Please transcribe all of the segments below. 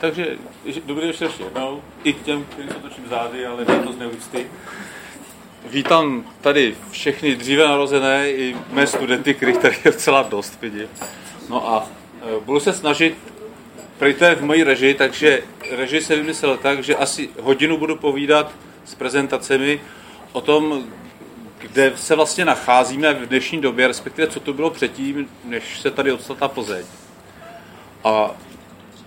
takže dobrý večer ještě jednou. I těm, kteří se točím zády, ale ne to z neúcty. Vítám tady všechny dříve narozené i mé studenty, kterých tady je docela dost, vidím. No a e, budu se snažit, prý to je v mojí režii, takže režii se vymyslel tak, že asi hodinu budu povídat s prezentacemi o tom, kde se vlastně nacházíme v dnešní době, respektive co to bylo předtím, než se tady odstala Plzeň. A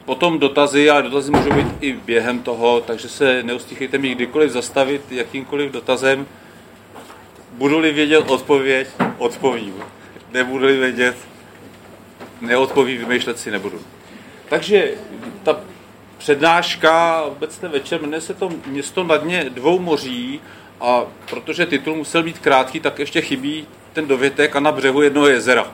potom dotazy, ale dotazy můžou být i během toho, takže se neustíchejte mi kdykoliv zastavit jakýmkoliv dotazem. Budu-li vědět odpověď, odpovím. Nebudu-li vědět, neodpovím, vymýšlet si nebudu. Takže ta přednáška, obecně večer, jmenuje se to Město na dně dvou moří a protože titul musel být krátký, tak ještě chybí ten dovětek a na břehu jednoho jezera.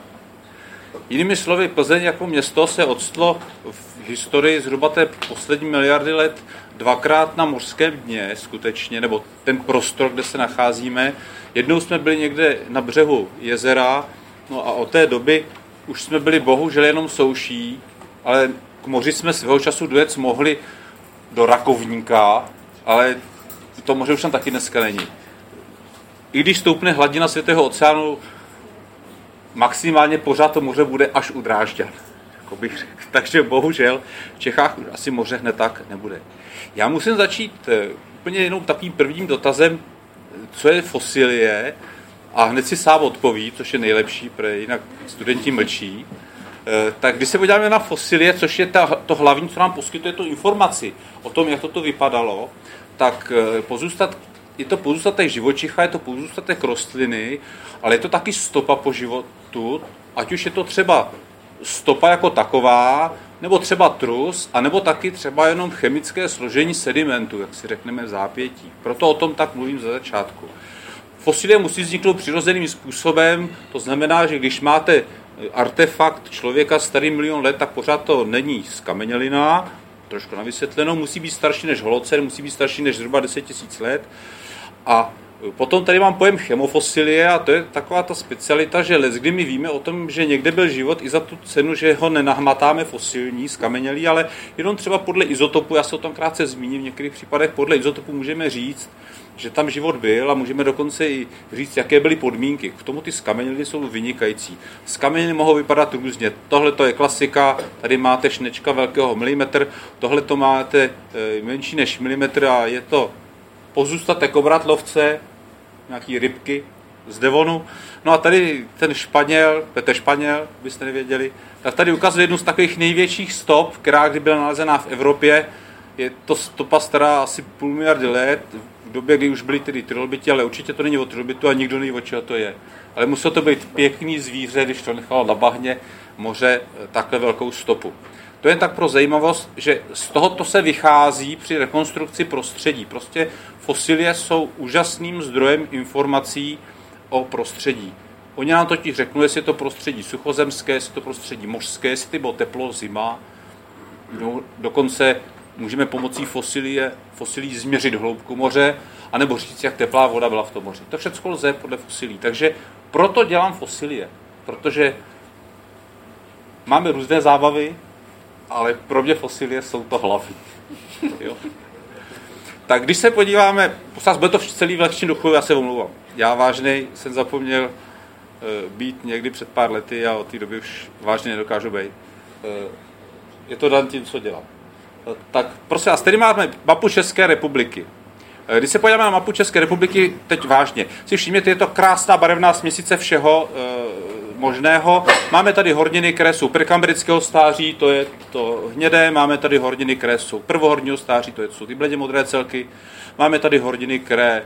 Jinými slovy, Plzeň jako město se odstlo v historii zhruba té poslední miliardy let dvakrát na mořském dně skutečně, nebo ten prostor, kde se nacházíme. Jednou jsme byli někde na břehu jezera, no a od té doby už jsme byli bohužel jenom souší, ale k moři jsme svého času dojet mohli do Rakovníka, ale to moře už tam taky dneska není. I když stoupne hladina světého oceánu, maximálně pořád to moře bude až u Drážďan. Jako bych řekl. Takže bohužel v Čechách už asi moře hned tak nebude. Já musím začít eh, úplně jenom takovým prvním dotazem, co je fosilie, a hned si sám odpoví, což je nejlepší, protože jinak studenti mlčí. Eh, tak když se podíváme na fosilie, což je ta, to hlavní, co nám poskytuje tu informaci o tom, jak toto vypadalo, tak eh, pozůstat, je to pozůstatek živočicha, je to pozůstatek rostliny, ale je to taky stopa po životu, ať už je to třeba stopa jako taková, nebo třeba trus, anebo taky třeba jenom chemické složení sedimentu, jak si řekneme v zápětí. Proto o tom tak mluvím ze začátku. Fosilie musí vzniknout přirozeným způsobem, to znamená, že když máte artefakt člověka starý milion let, tak pořád to není skamenělina, trošku na vysvětlenou, musí být starší než holocen, musí být starší než zhruba 10 000 let. A potom tady mám pojem chemofosilie a to je taková ta specialita, že les, kdy my víme o tom, že někde byl život i za tu cenu, že ho nenahmatáme fosilní, skamenělý, ale jenom třeba podle izotopu, já se o tom krátce zmíním, v některých případech podle izotopu můžeme říct, že tam život byl a můžeme dokonce i říct, jaké byly podmínky. K tomu ty skameněliny jsou vynikající. Skameněliny mohou vypadat různě. Tohle to je klasika, tady máte šnečka velkého milimetr, tohle to máte e, menší než milimetr a je to pozůstatek obratlovce, nějaký rybky z Devonu. No a tady ten Španěl, Petr Španěl, byste nevěděli, tak tady ukazuje jednu z takových největších stop, která kdy byla nalezená v Evropě. Je to stopa stará asi půl miliardy let, v době, kdy už byly tedy trilobiti, ale určitě to není o trilobitu a nikdo neví, o čeho to je. Ale muselo to být pěkný zvíře, když to nechalo na bahně moře eh, takhle velkou stopu. To je tak pro zajímavost, že z tohoto se vychází při rekonstrukci prostředí. Prostě fosilie jsou úžasným zdrojem informací o prostředí. Oni nám totiž řeknou, jestli je to prostředí suchozemské, jestli je to prostředí mořské, jestli bylo teplo, zima. No, dokonce můžeme pomocí fosilie, fosilí změřit hloubku moře, anebo říct, jak teplá voda byla v tom moři. To všechno lze podle fosilí. Takže proto dělám fosilie, protože máme různé zábavy, ale pro mě fosilie jsou to hlavy. Jo. Tak když se podíváme, poslas, bude to v celý v lehčím duchu, já se omlouvám. Já vážně jsem zapomněl uh, být někdy před pár lety a od té doby už vážně nedokážu být. Uh, je to dan tím, co dělám. Uh, tak prosím vás, tady máme mapu České republiky. Když se podíváme na mapu České republiky, teď vážně, si všimněte, je to krásná barevná směsice všeho, možného. Máme tady horniny, jsou prekambrického stáří, to je to hnědé, máme tady horniny, jsou prvohorního stáří, to jsou ty bledě modré celky. Máme tady horniny, které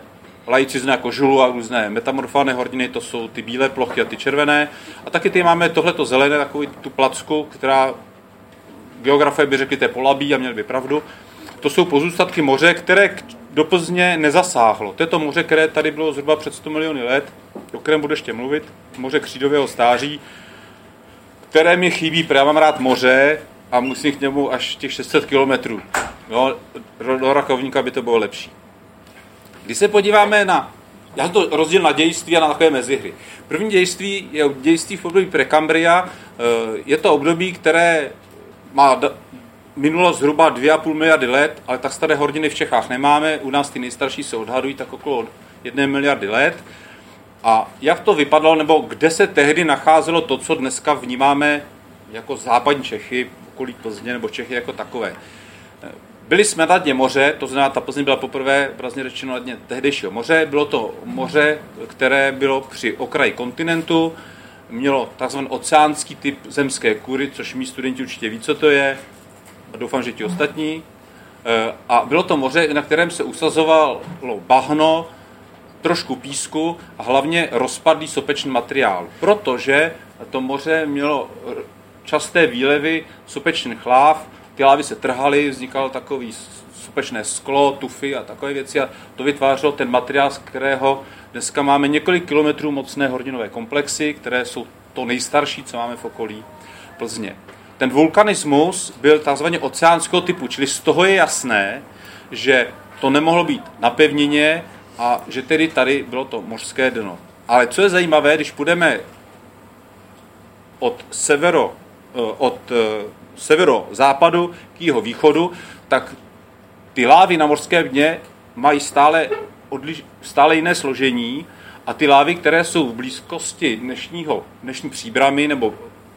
laici jako žulu a různé metamorfálné horniny, to jsou ty bílé plochy a ty červené. A taky ty máme tohleto zelené, takovou tu placku, která geografie by řekli, to je polabí a měli by pravdu. To jsou pozůstatky moře, které do Plzně nezasáhlo. To je to moře, které tady bylo zhruba před 100 miliony let, o kterém budu ještě mluvit, moře křídového stáří, které mi chybí, protože já mám rád moře a musím k němu až těch 600 kilometrů. No, do Rakovníka by to bylo lepší. Když se podíváme na, já to rozdíl na dějství a na takové mezihry. První dějství je dějství v období Prekambria. Eh, je to období, které má minulo zhruba 2,5 miliardy let, ale tak staré horniny v Čechách nemáme. U nás ty nejstarší se odhadují tak okolo 1 miliardy let. A jak to vypadalo, nebo kde se tehdy nacházelo to, co dneska vnímáme jako západní Čechy, okolí Plzně nebo Čechy jako takové. Byli jsme na dně moře, to znamená, ta Plzeň byla poprvé obrazně řečeno na dně tehdejšího moře. Bylo to moře, které bylo při okraji kontinentu, mělo takzvaný oceánský typ zemské kůry, což mý studenti určitě ví, co to je, a doufám, že ti ostatní. E, a bylo to moře, na kterém se usazovalo bahno, trošku písku a hlavně rozpadlý sopečný materiál, protože to moře mělo časté výlevy sopečných láv, ty lávy se trhaly, vznikalo takový sopečné sklo, tufy a takové věci a to vytvářelo ten materiál, z kterého dneska máme několik kilometrů mocné horninové komplexy, které jsou to nejstarší, co máme v okolí Plzně. Ten vulkanismus byl takzvaně oceánského typu, čili z toho je jasné, že to nemohlo být na pevnině a že tedy tady bylo to mořské dno. Ale co je zajímavé, když půjdeme od severo, eh, od eh, severozápadu k jeho východu, tak ty lávy na mořském dně mají stále, odliš, stále jiné složení a ty lávy, které jsou v blízkosti dnešního, dnešní příbramy nebo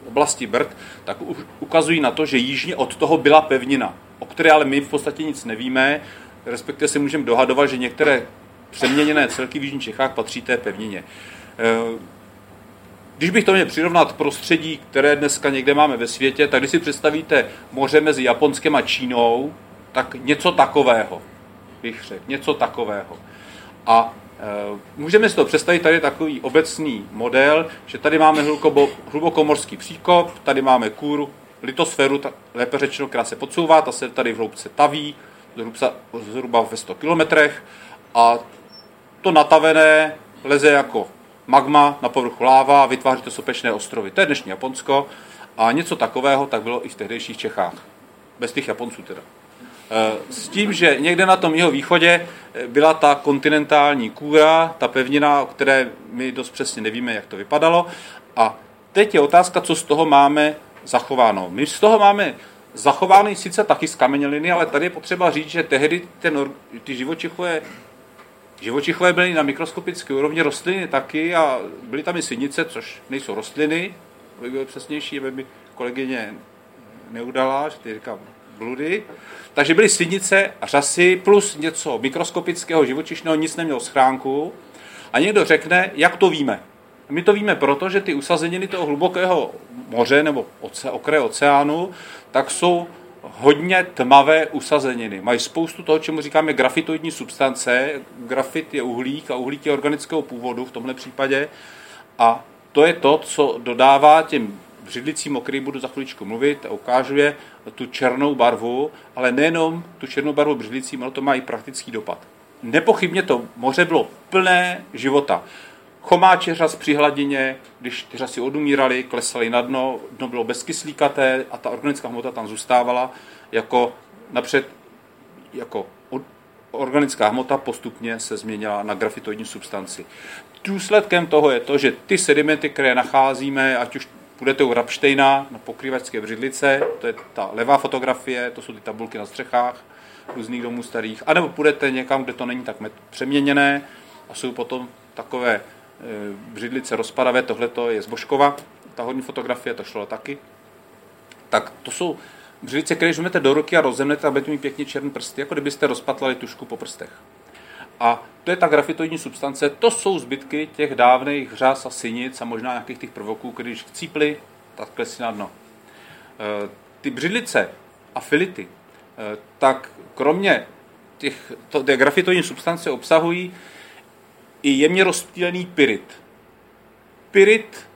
oblasti Brd, tak ukazují na to, že jižně od toho byla pevnina, o které ale my v podstatě nic nevíme, respektive si můžeme dohadovat, že některé přeměněné celky v Jižních Čechách patří té pevnině. Eh, když bych to měl přirovnat prostředí, které dneska někde máme ve světě, tak když si představíte moře mezi Japonskem a Čínou, tak něco takového bych řekl, něco takového. A e, můžeme si to představit, tady je takový obecný model, že tady máme hlubokomorský příkop, tady máme kůru, litosféru, lépe řečeno, která se podsouvá, ta se tady v hloubce taví, zhruba ve 100 kilometrech a to natavené leze jako magma na povrchu láva a vytváří to sopečné ostrovy. To je dnešní Japonsko a něco takového tak bylo i v tehdejších Čechách. Bez těch Japonců teda. E, s tím, že někde na tom jeho východě e, byla ta kontinentální kůra, ta pevnina, o které my dost přesně nevíme, jak to vypadalo. A teď je otázka, co z toho máme zachováno. My z toho máme zachovány sice taky skameněliny, ale tady je potřeba říct, že tehdy ten, ty živočichové Živočichové byly na mikroskopické úrovni rostliny taky a byly tam i sinice, což nejsou rostliny, aby bylo přesnější, aby mi kolegyně neudala, že ty říkám bludy. Takže byly sinice a řasy plus něco mikroskopického živočišného, nic nemělo schránku. A někdo řekne, jak to víme. My to víme proto, že ty usazeniny toho hlubokého moře nebo oce, okraje oceánu, tak jsou hodně tmavé usazeniny. Mají spoustu toho, čemu říkáme grafitoidní substance. Grafit je uhlík a uhlík je organického původu v tomhle případě. A to je to, co dodává těm břidlicím, o kterých budu za chviličku mluvit, a ukážuje tu černou barvu, ale nejenom tu černou barvu břidlicím, ale to má i praktický dopad. Nepochybně to moře bylo plné života. Chomáče řas při hladině, když ty řasy odumíraly, klesaly na dno, dno bylo bezkyslíkaté a ta organická hmota tam zůstávala jako napřed jako organická hmota postupně se změnila na grafitoidní substanci. Důsledkem toho je to, že ty sedimenty, které nacházíme, ať už půjdete u Rapštejna na pokrývačské břidlice, to je ta levá fotografie, to jsou ty tabulky na střechách různých domů starých, anebo půjdete někam, kde to není tak přeměněné a jsou potom takové břidlice rozpadavé, tohle je z Božkova, ta hodní fotografie, to šlo taky. Tak to jsou břidlice, které vezmete do ruky a rozemnete a budete mít pěkně černé prsty, jako kdybyste rozpatlali tušku po prstech. A to je ta grafitoidní substance, to jsou zbytky těch dávných hřás a sinic a možná nějakých těch prvoků, když chcípli, tak klesí na dno. Eh, ty břidlice a fility, eh, tak kromě těch, to, těch grafitoidní substance obsahují i jemně rozptýlený pyrit. Pyrit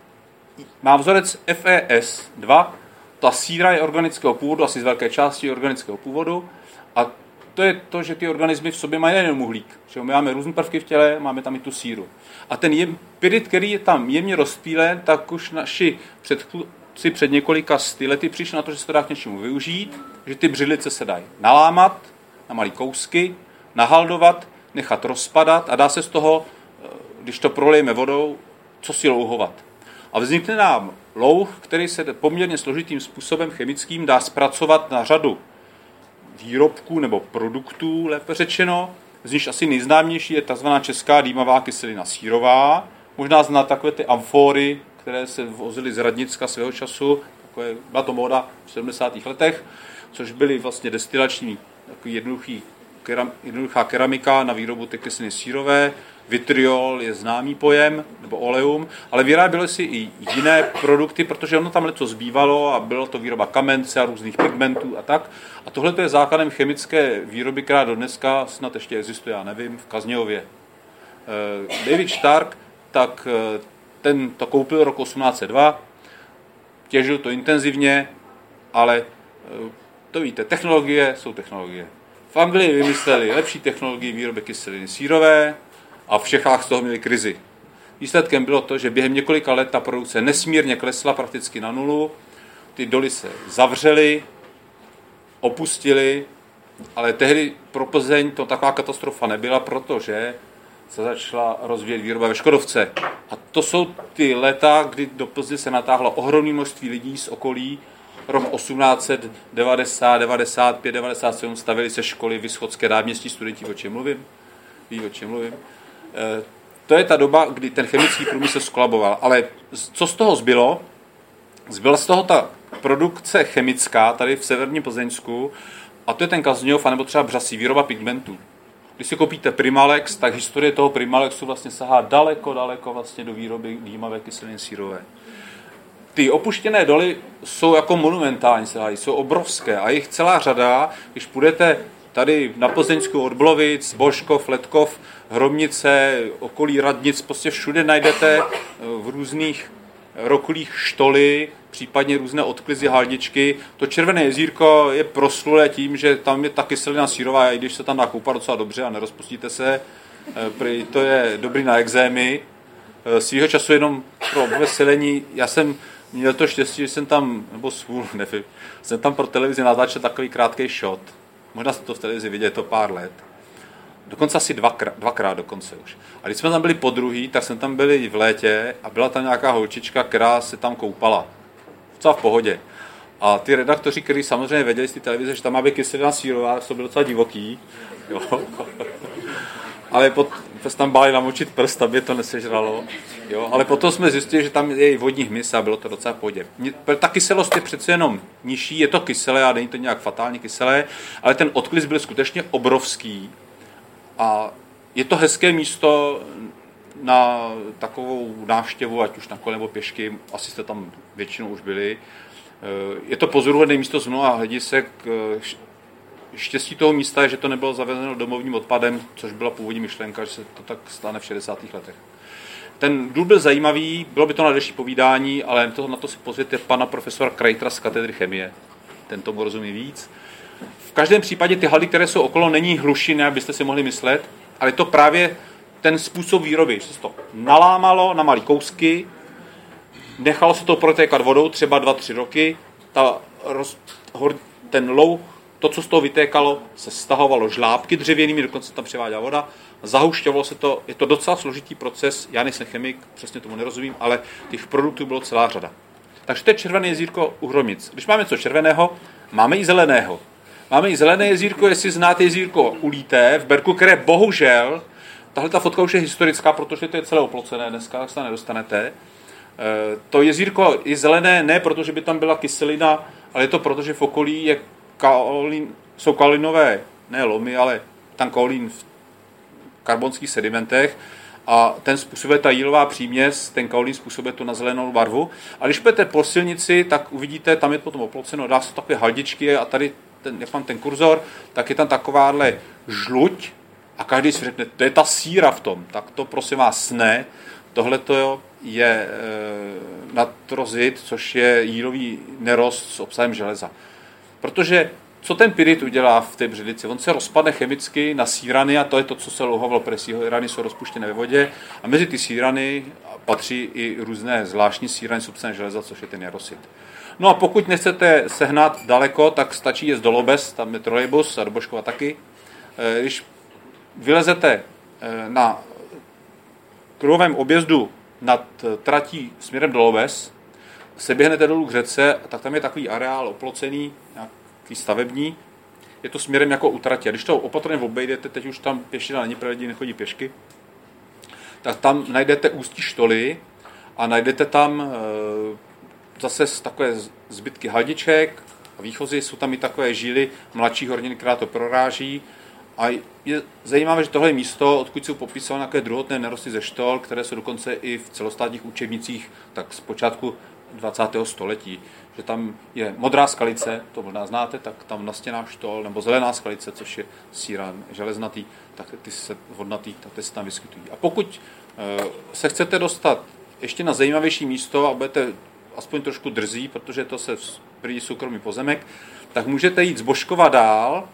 má vzorec FES2, ta síra je organického původu, asi z velké části organického původu a to je to, že ty organismy v sobě mají nejen uhlík. Že my máme různé prvky v těle, máme tam i tu síru. A ten jem, pyrit, který je tam jemně rozptýlen, tak už naši předchůdci před několika lety přišli na to, že se to dá k něčemu využít, že ty břidlice se dají nalámat na malé kousky, nahaldovat nechat rozpadat a dá se z toho, když to prolejeme vodou, co si louhovat. A vznikne nám louh, který se poměrně složitým způsobem chemickým dá zpracovat na řadu výrobků nebo produktů, lépe řečeno. Z nich asi nejznámější je tzv. česká dýmavá kyselina sírová. Možná zná takové ty amfory, které se vozily z Radnicka svého času, takové, byla to móda v 70. letech, což byly vlastně destilační, takový jednoduchý, keram, jednoduchá keramika na výrobu té kyseliny sírové. Vitriol je známý pojem, nebo oleum, ale vyráběly si i jiné produkty, protože ono tam něco zbývalo a bylo to výroba kamence a různých pigmentů a tak. A tohle je základem chemické výroby, která do dneska snad ještě existuje, já nevím, v Kazněhově. Eh, David Stark tak eh, ten to koupil rok 1802, těžil to intenzivně, ale eh, to víte, technologie jsou technologie. V Anglii vymysleli lepší technologii výroby kyseliny sírové a v Čechách z toho měli krizi. Výsledkem bylo to, že během několika let ta produkce nesmírně klesla prakticky na nulu, ty doly se zavřely, opustili, ale tehdy pro Plzeň to taková katastrofa nebyla, protože se začala rozvíjet výroba ve Škodovce. A to jsou ty leta, kdy do Plzně se natáhlo ohromné množství lidí z okolí. Rok 1890, 95, 97 stavili se školy Vyschodské náměstí, studenti, o čem mluvím? Ví, o čem mluvím? E, to je ta doba, kdy ten chemický průmysl skolaboval. Ale co z toho zbylo? Zbyla z toho ta produkce chemická tady v severním Plzeňsku, a to je ten Kazňov, nebo třeba Břasí, výroba pigmentů. Když si koupíte Primalex, tak historie toho Primalexu vlastně sahá daleko, daleko vlastně do výroby dýmavé kyseliny sírové. Ty opuštěné doly jsou jako monumentální, jsou obrovské a jich celá řada, když půjdete tady na Plzeňsku od Blovic, Božkov, Letkov, Hromnice, okolí Radnic, prostě všude najdete eh, v různých roklích štoly, případně různé odklizy haldičky. To červené jezírko je proslulé tím, že tam je ta kyselina sírová, i když se tam dá koupat docela dobře a nerozpustíte se, eh, to je dobrý na exémy. Eh, svýho času jenom pro veselení, já jsem měl to štěstí, že jsem tam, nebo svůl, nevím, jsem tam pro televizi natáčel takový krátký shot. Možná jste to v televizi vidět, to pár let dokonce asi dvakrát, dvakrát dokonce už. A když jsme tam byli po druhý, tak jsme tam byli v létě a byla tam nějaká holčička, která se tam koupala. Docela v pohodě. A ty redaktoři, kteří samozřejmě věděli z té televize, že tam má být kyselina sírová, jsou byli docela divoký. Jo. Ale pot, se tam báli namočit prst, aby to nesežralo. Jo. Ale potom jsme zjistili, že tam je i vodní hmyz a bylo to docela v pohodě. Ta kyselost je přece jenom nižší, je to kyselé a není to nějak fatálně kyselé, ale ten odkliz byl skutečně obrovský a je to hezké místo na takovou návštěvu, ať už na kole nebo pěšky, asi jste tam většinou už byli. Eh, je to pozoruhodné místo z mnoha hledisek. Štěstí toho místa je, že to nebylo zavezeno domovním odpadem, což byla původní myšlenka, že se to tak stane v 60. letech. Ten důl byl zajímavý, bylo by to na další povídání, ale to, na to si pozvěte pana profesora Krejtra z katedry chemie. Ten tomu rozumí víc. V každém případě ty haly, které jsou okolo, není hlušiny, abyste si mohli myslet, ale je to právě ten způsob výroby, že se to nalámalo na malé kousky, nechalo se to protékat vodou třeba 2-3 roky, ta, roz, hor, ten louh, to, co z toho vytékalo, se stahovalo žlábky dřevěnými, dokonce tam převáděla voda, zahušťovalo se to, je to docela složitý proces, já nejsem chemik, přesně tomu nerozumím, ale těch produktů bylo celá řada. Takže to je červené jezírko u Hromic. Když máme něco červeného, máme i zeleného. Máme i zelené jezírko, jestli znáte jezírko Ulíté v Berku, které bohužel, tahle ta fotka už je historická, protože to je celé oplocené dneska, tak se tam nedostanete. E, to jezírko je zelené ne proto, že by tam byla kyselina, ale je to proto, že v okolí je kaolin, jsou kaolinové, ne lomy, ale tam kaolin v karbonských sedimentech a ten způsobuje ta jílová příměs, ten kaolin způsobuje tu na zelenou barvu. A když půjdete po silnici, tak uvidíte, tam je potom oploceno, dá se takové haldičky a tady ten, jak mám ten kurzor, tak je tam takováhle žluť a každý si řekne, to je ta síra v tom. Tak to prosím vás ne. Tohle to je e, natrozit, což je jílový nerost s obsahem železa. Protože co ten pyrit udělá v té břidlici? On se rozpadne chemicky na sírany a to je to, co se louhovalo, protože sírany jsou rozpuštěné ve vodě a mezi ty sírany patří i různé zvláštní sírany s obsahem železa, což je ten jarosit. No a pokud nechcete sehnat daleko, tak stačí jezd do Lobes, tam je trolejbus a do Božkova taky. Eh, když vylezete eh, na kruhovém objezdu nad eh, tratí směrem do Lobes, se běhnete dolů k řece, tak tam je takový areál oplocený, nějaký stavební, je to směrem jako utratě. Když to opatrně obejdete, teď už tam pěšina není, lidi nechodí pěšky, tak tam najdete ústí štoly a najdete tam e, zase takové zbytky hadiček a výchozy, jsou tam i takové žíly mladší horniny, která to proráží. A je zajímavé, že tohle je místo, odkud jsou popisovány nějaké druhotné nerosty ze štol, které jsou dokonce i v celostátních učebnicích tak z počátku 20. století. Že tam je modrá skalice, to možná znáte, tak tam na stěnách štol, nebo zelená skalice, což je síra železnatý, tak ty se vodnatý, tak ty se tam vyskytují. A pokud eh, se chcete dostat ještě na zajímavější místo a budete aspoň trošku drzí, protože to se prý soukromý pozemek, tak můžete jít z Božkova dál,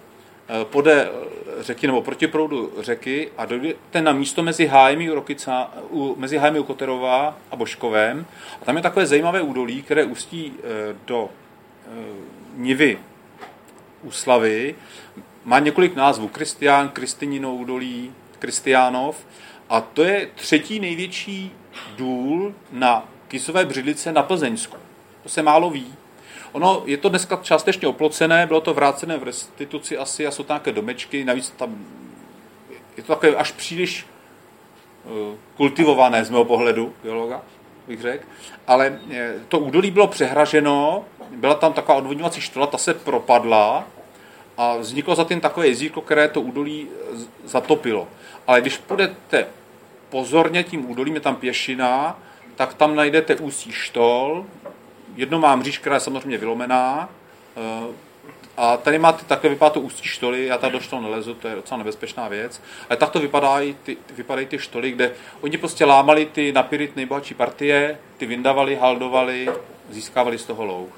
pode eh, řeky nebo proti proudu řeky a dojdete na místo mezi hájmi u, Rokyca, u, mezi hájmi u Koterová a Božkovem. A tam je takové zajímavé údolí, které ústí eh, do Nivy Úslavy. Má několik názvů. Kristián, Kristinino údolí, Kristiánov. A to je třetí největší důl na Kisové břidlice na Plzeňsku. To se málo ví. Ono je to dneska částečně oplocené, bylo to vrácené v restituci asi a jsou tam nějaké domečky, navíc tam je to takové až příliš uh, kultivované z mého pohledu, biologa, bych řekl. Ale eh, to údolí bylo přehraženo, byla tam taková odvodňovací štola, ta se propadla a vzniklo za tím takové jezírko, které to údolí zatopilo. Ale když půjdete pozorně tím údolím, je tam pěšina, tak tam najdete ústí štol, jedno má mříž, která je samozřejmě vylomená, eh, a tady máte takhle vypadá to ústí štoly, já tady do štol nelezu, to je docela nebezpečná věc. Ale tak to vypadají ty, vypadají ty štoly, kde oni prostě lámali ty napirit nejbohatší partie, ty vyndavali, haldovali, získávali z toho louh.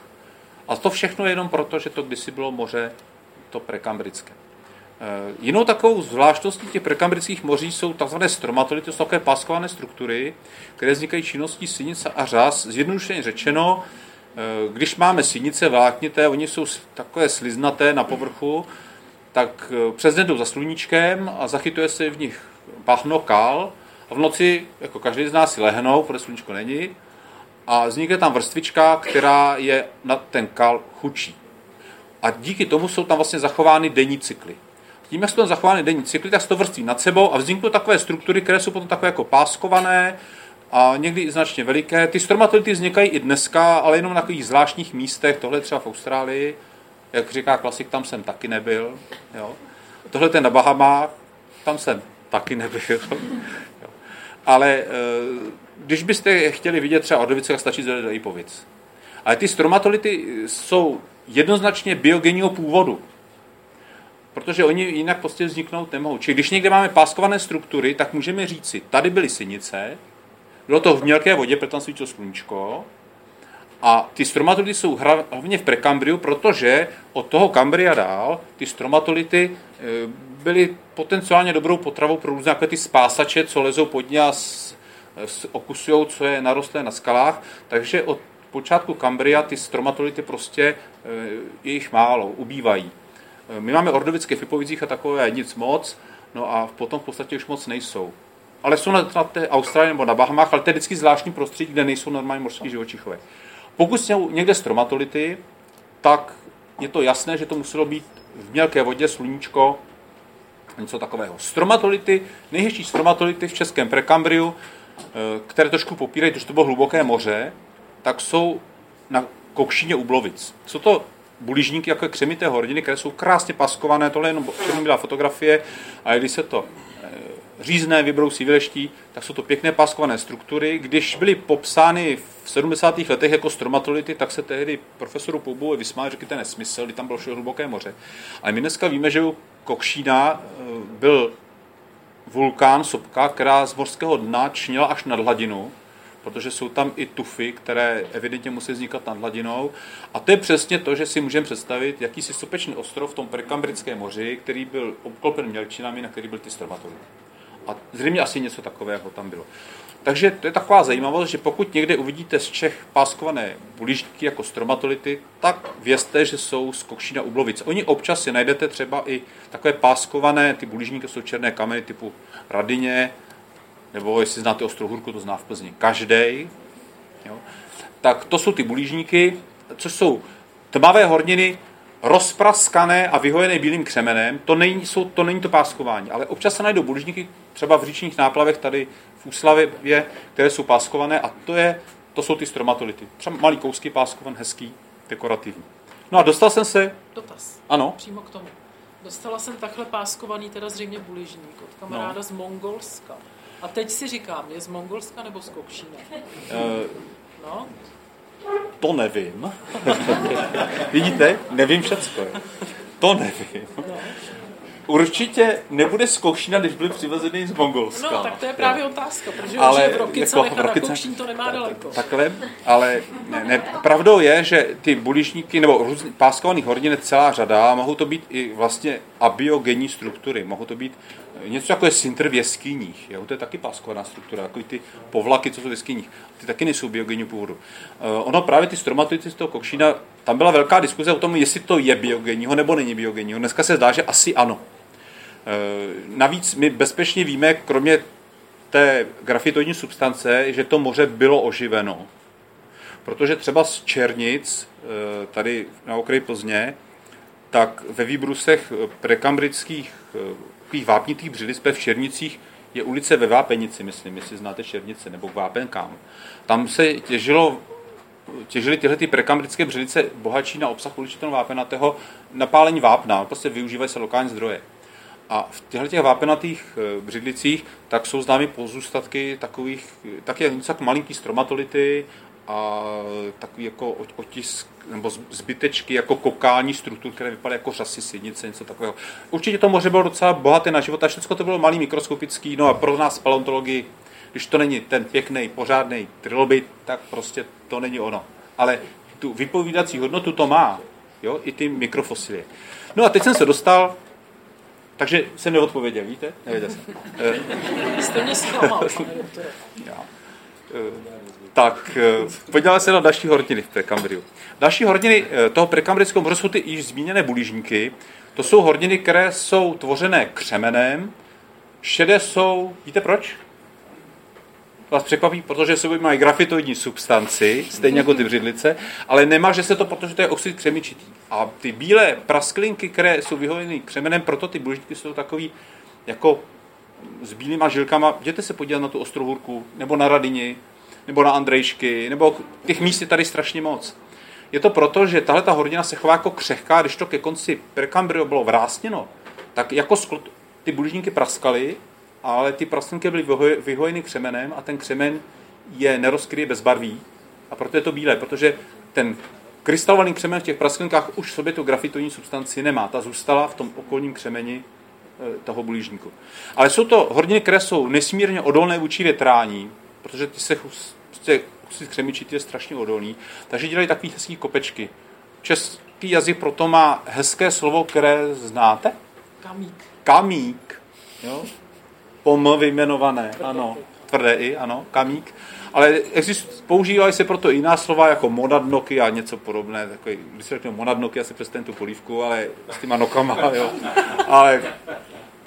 A to všechno je jenom proto, že to kdysi bylo moře to prekambrické. Eh, jinou takovou zvláštností těch prekambrických moří jsou tzv. stromatolity, to jsou takové páskované struktury, které vznikají činností sinice a řas. Zjednodušeně řečeno, když máme sinice vláknité, oni jsou takové sliznaté na povrchu, tak eh, přes den jdou za sluníčkem a zachytuje se v nich bahno, kál a v noci, jako každý z nás, si lehnou, protože sluníčko není, a vznikne tam vrstvička, která je na ten kal chučí. A díky tomu jsou tam vlastně zachovány denní cykly tím, jak jsou tam zachovány denní cykly, tak se to vrství nad sebou a vzniknou takové struktury, které jsou potom takové jako páskované a někdy i značně veliké. Ty stromatolity vznikají i dneska, ale jenom na takových zvláštních místech, tohle třeba v Austrálii, jak říká klasik, tam jsem taky nebyl. Jo. Tohle je na Bahamách, tam jsem taky nebyl. jo. Ale e, když byste chtěli vidět třeba Ordovice, tak stačí zajít do Ipovic. Ale ty stromatolity jsou jednoznačně biogenního původu protože oni jinak prostě vzniknout nemohou. Čili když někde máme páskované struktury, tak můžeme říci, tady byly synice, bylo to v mělké vodě, protože tam svítilo sluníčko, a ty stromatolity jsou hlavně v prekambriu, protože od toho kambria dál ty stromatolity e, byly potenciálně dobrou potravou pro různé ty spásače, co lezou pod ně a okusují, co je narostlé na skalách. Takže od počátku kambria ty stromatolity prostě e, je jich málo, ubývají. My máme ordovické v Ipovicích a takové nic moc, no a potom v podstatě už moc nejsou. Ale jsou na, na té Austrálii nebo na Bahamách, ale to je vždycky zvláštní prostředí, kde nejsou normální mořské živočichové. Pokud jsou někde stromatolity, tak je to jasné, že to muselo být v mělké vodě, sluníčko, něco takového. Stromatolity, nejhezčí stromatolity v českém prekambriu, eh, které trošku popírají, protože to bylo hluboké moře, tak jsou na Kokšině u Blovic. Co to buližníky jako křemité horniny, které jsou krásně paskované, tohle jenom všechno byla fotografie a když se to řízné vybrousí, vyleští, tak jsou to pěkné paskované struktury. Když byly popsány v 70. letech jako stromatolity, tak se tehdy profesoru Poubu vysmál, že to je nesmysl, kdy tam bylo všechno hluboké moře. Ale my dneska víme, že u Kokšína eh, byl vulkán, sopka, která z mořského dna čnila až nad hladinu protože jsou tam i tufy, které evidentně musí vznikat nad hladinou. A to je přesně to, že si můžeme představit jakýsi sopečný ostrov v tom prekambrickém moři, který byl obklopen mělčinami, na který byly ty stromatolity. A zřejmě asi něco takového tam bylo. Takže to je taková zajímavost, že pokud někde uvidíte z Čech páskované buližníky jako stromatolity, tak vězte, že jsou z Kokšína Ublovic. Oni občas si najdete třeba i takové páskované, ty buližníky jsou černé kameny typu Radině, nebo jestli znáte Ostrohurku, to zná v Plzni každý. Tak to jsou ty bulížníky, což jsou tmavé horniny rozpraskané a vyhojené bílým křemenem, to není, jsou, to není to páskování, ale občas se najdou buližníky třeba v říčních náplavech tady v Úslavě, které jsou páskované a to, je, to jsou ty stromatolity. Třeba malý kousky páskovan, hezký, dekorativní. No a dostal jsem se... Dotaz. Ano. Přímo k tomu. Dostala jsem takhle páskovaný, teda zřejmě buližník od kamaráda no. z Mongolska. A teď si říkám, je z Mongolska nebo z Kokšína? Uh, no? To nevím. Vidíte? Nevím všecko. To nevím. No. Určitě nebude z Kokšína, když byli přivezeny z Mongolska. No, tak to je právě jo. otázka, protože ale v Rokycech jako, a na Kokšín to nemá daleko. Takhle, ale ne, ne, pravdou je, že ty bulišníky nebo různý, páskovaných hordin je celá řada, mohou to být i vlastně abiogenní struktury, mohou to být něco jako je sintr v jeskyních, jo? to je taky páskovaná struktura, jako ty povlaky, co jsou v jeskyních, ty taky nejsou biogenní původu. Uh, ono právě ty stromatoidy z toho kokšína, tam byla velká diskuze o tom, jestli to je biogenního nebo není biogenního. Dneska se zdá, že asi ano. Uh, navíc my bezpečně víme, kromě té grafitoidní substance, že to moře bylo oživeno. Protože třeba z Černic, uh, tady na okraji Plzně, tak ve výbrusech prekambrických takových vápnitých břidlic v Černicích je ulice ve Vápenici, myslím, jestli znáte Černice, nebo k Vápenkám. Tam se těžilo, těžily tyhle ty prekambrické břidlice bohatší na obsah uličitého vápenatého napálení vápna, prostě využívají se lokální zdroje. A v těchto těch vápenatých eh, břidlicích tak jsou známy pozůstatky takových, také něco jako malinký stromatolity a takový jako otisk nebo zbytečky jako kokální struktur, které vypadaly jako řasy sinice, něco takového. Určitě to moře bylo docela bohaté na život a všechno to bylo malý mikroskopický, no a pro nás paleontologii, když to není ten pěkný, pořádný trilobit, tak prostě to není ono. Ale tu vypovídací hodnotu to má, jo, i ty mikrofosilie. No a teď jsem se dostal takže jsem neodpověděl, víte? Nevěděl jsem. Jste mě zklamal, pane doktore. Tak eh, podíváme se na další horniny v Prekambriu. Další horniny eh, toho prekambrického moře jsou ty již zmíněné bulížníky. To jsou horniny, které jsou tvořené křemenem. Šedé jsou, víte proč? Vás překvapí, protože se mají grafitoidní substanci, stejně jako ty břidlice, ale nemá, že se to, protože to je oxid křemičitý. A ty bílé prasklinky, které jsou vyhojeny křemenem, proto ty bulížníky jsou takový jako s bílýma žilkama. Jděte se podívat na tu Ostrohůrku, nebo na Radini, nebo na Andrejšky, nebo těch míst je tady strašně moc. Je to proto, že tahle ta hornina se chová jako křehká, když to ke konci Percambrio bylo vrásněno, tak jako skl- ty buližníky praskaly, ale ty praslinky byly vyhojeny křemenem a ten křemen je nerozkryje bez barví. A proto je to bílé, protože ten krystalovaný křemen v těch praslinkách už v sobě tu grafitoní substanci nemá. Ta zůstala v tom okolním křemeni eh, toho bulížníku. Ale jsou to horniny, které jsou nesmírně odolné vůči větrání, protože ty se prostě křemičitý je strašně odolný, takže dělají takový hezký kopečky. Český jazyk proto má hezké slovo, které znáte? Kamík. Kamík. Jo? Pom vyjmenované, ano. Tvrdé i, ano, kamík. Ale exist, používají se proto jiná slova jako monadnoky a něco podobné. Takový, když se řekne monadnoky, asi představím tu polívku, ale s těma nokama, jo. Ale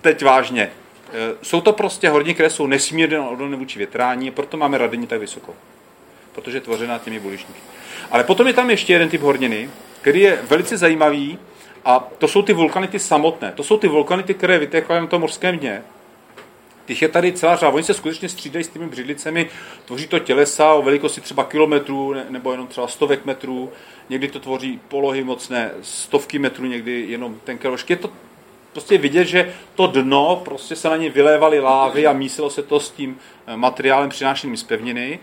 teď vážně. Eh, jsou to prostě horní, které jsou nesmírně odolné vůči větrání, proto máme radení tak vysoko. Protože je tvořená těmi bulišníky. Ale potom je tam ještě jeden typ horniny, který je velice zajímavý, a to jsou ty vulkanity samotné. To jsou ty vulkanity, které vytékají na tom mořském dně. Těch je tady celá řada. Oni se skutečně střídají s těmi břidlicemi, tvoří to tělesa o velikosti třeba kilometrů nebo jenom třeba stovek metrů. Někdy to tvoří polohy mocné, stovky metrů, někdy jenom tenké ložky. Je to prostě vidět, že to dno, prostě se na ně vylévaly lávy a mísilo se to s tím eh, materiálem přinášeným z pevniny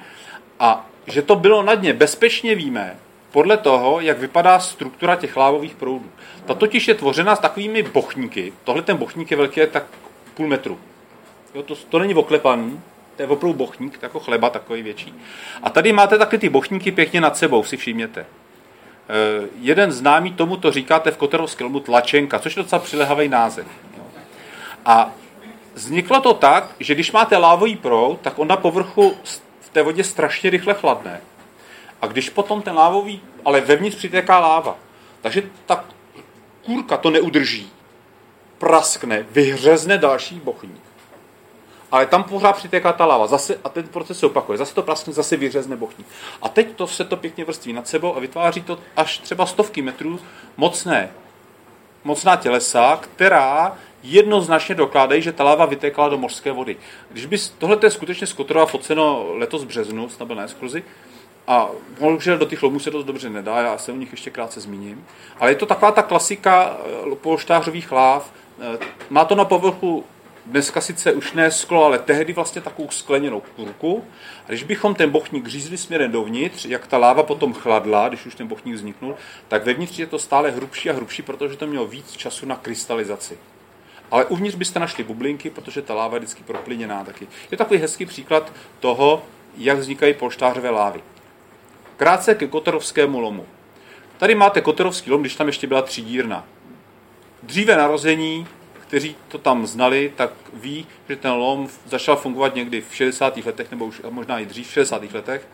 a že to bylo na dně bezpečně víme podle toho, jak vypadá struktura těch lávových proudů. Ta totiž je tvořena s takovými bochníky. Tohle ten bochník je velký tak půl metru. Jo, to, to není oklepaný, to je opravdu bochník, jako chleba, takový větší. A tady máte taky ty bochníky pěkně nad sebou, si všimněte. Eh, jeden známý tomu to říkáte v Koterovském Tlačenka, což je docela přilehavý název. A vzniklo to tak, že když máte lávový proud, tak on na povrchu v té vodě strašně rychle chladne. A když potom ten lávový, ale vevnitř přitéká láva, takže ta kůrka to neudrží, praskne, vyhřezne další bochník. Ale tam pořád přitéká ta láva. Zase, a ten proces se opakuje. Zase to praskne, zase vyřezne bochní. A teď to se to pěkně vrství nad sebou a vytváří to až třeba stovky metrů mocné, mocná tělesa, která jednoznačně dokládají, že ta láva vytékala do mořské vody. Když by tohle je skutečně z Kotorova foceno letos v březnu, snad byl na exkluzi, a bohužel do těch lomů se dost dobře nedá, já se o nich ještě krátce zmíním. Ale je to taková ta klasika eh, polštářových láv. Eh, má to na povrchu dneska sice už ne sklo, ale tehdy vlastně takovou skleněnou kurku. A když bychom ten bochník řízli směrem dovnitř, jak ta láva potom chladla, když už ten bochník vzniknul, tak vevnitř je to stále hrubší a hrubší, protože to mělo víc času na krystalizaci. Ale uvnitř byste našli bublinky, protože ta láva je vždycky proplyněná taky. Je takový hezký příklad toho, jak vznikají polštářové lávy. Krátce ke Kotorovskému lomu. Tady máte Kotorovský lom, když tam ještě byla třídírna. Dříve narození, kteří to tam znali, tak ví, že ten lom začal fungovat někdy v 60. letech, nebo už možná i dřív v 60. letech.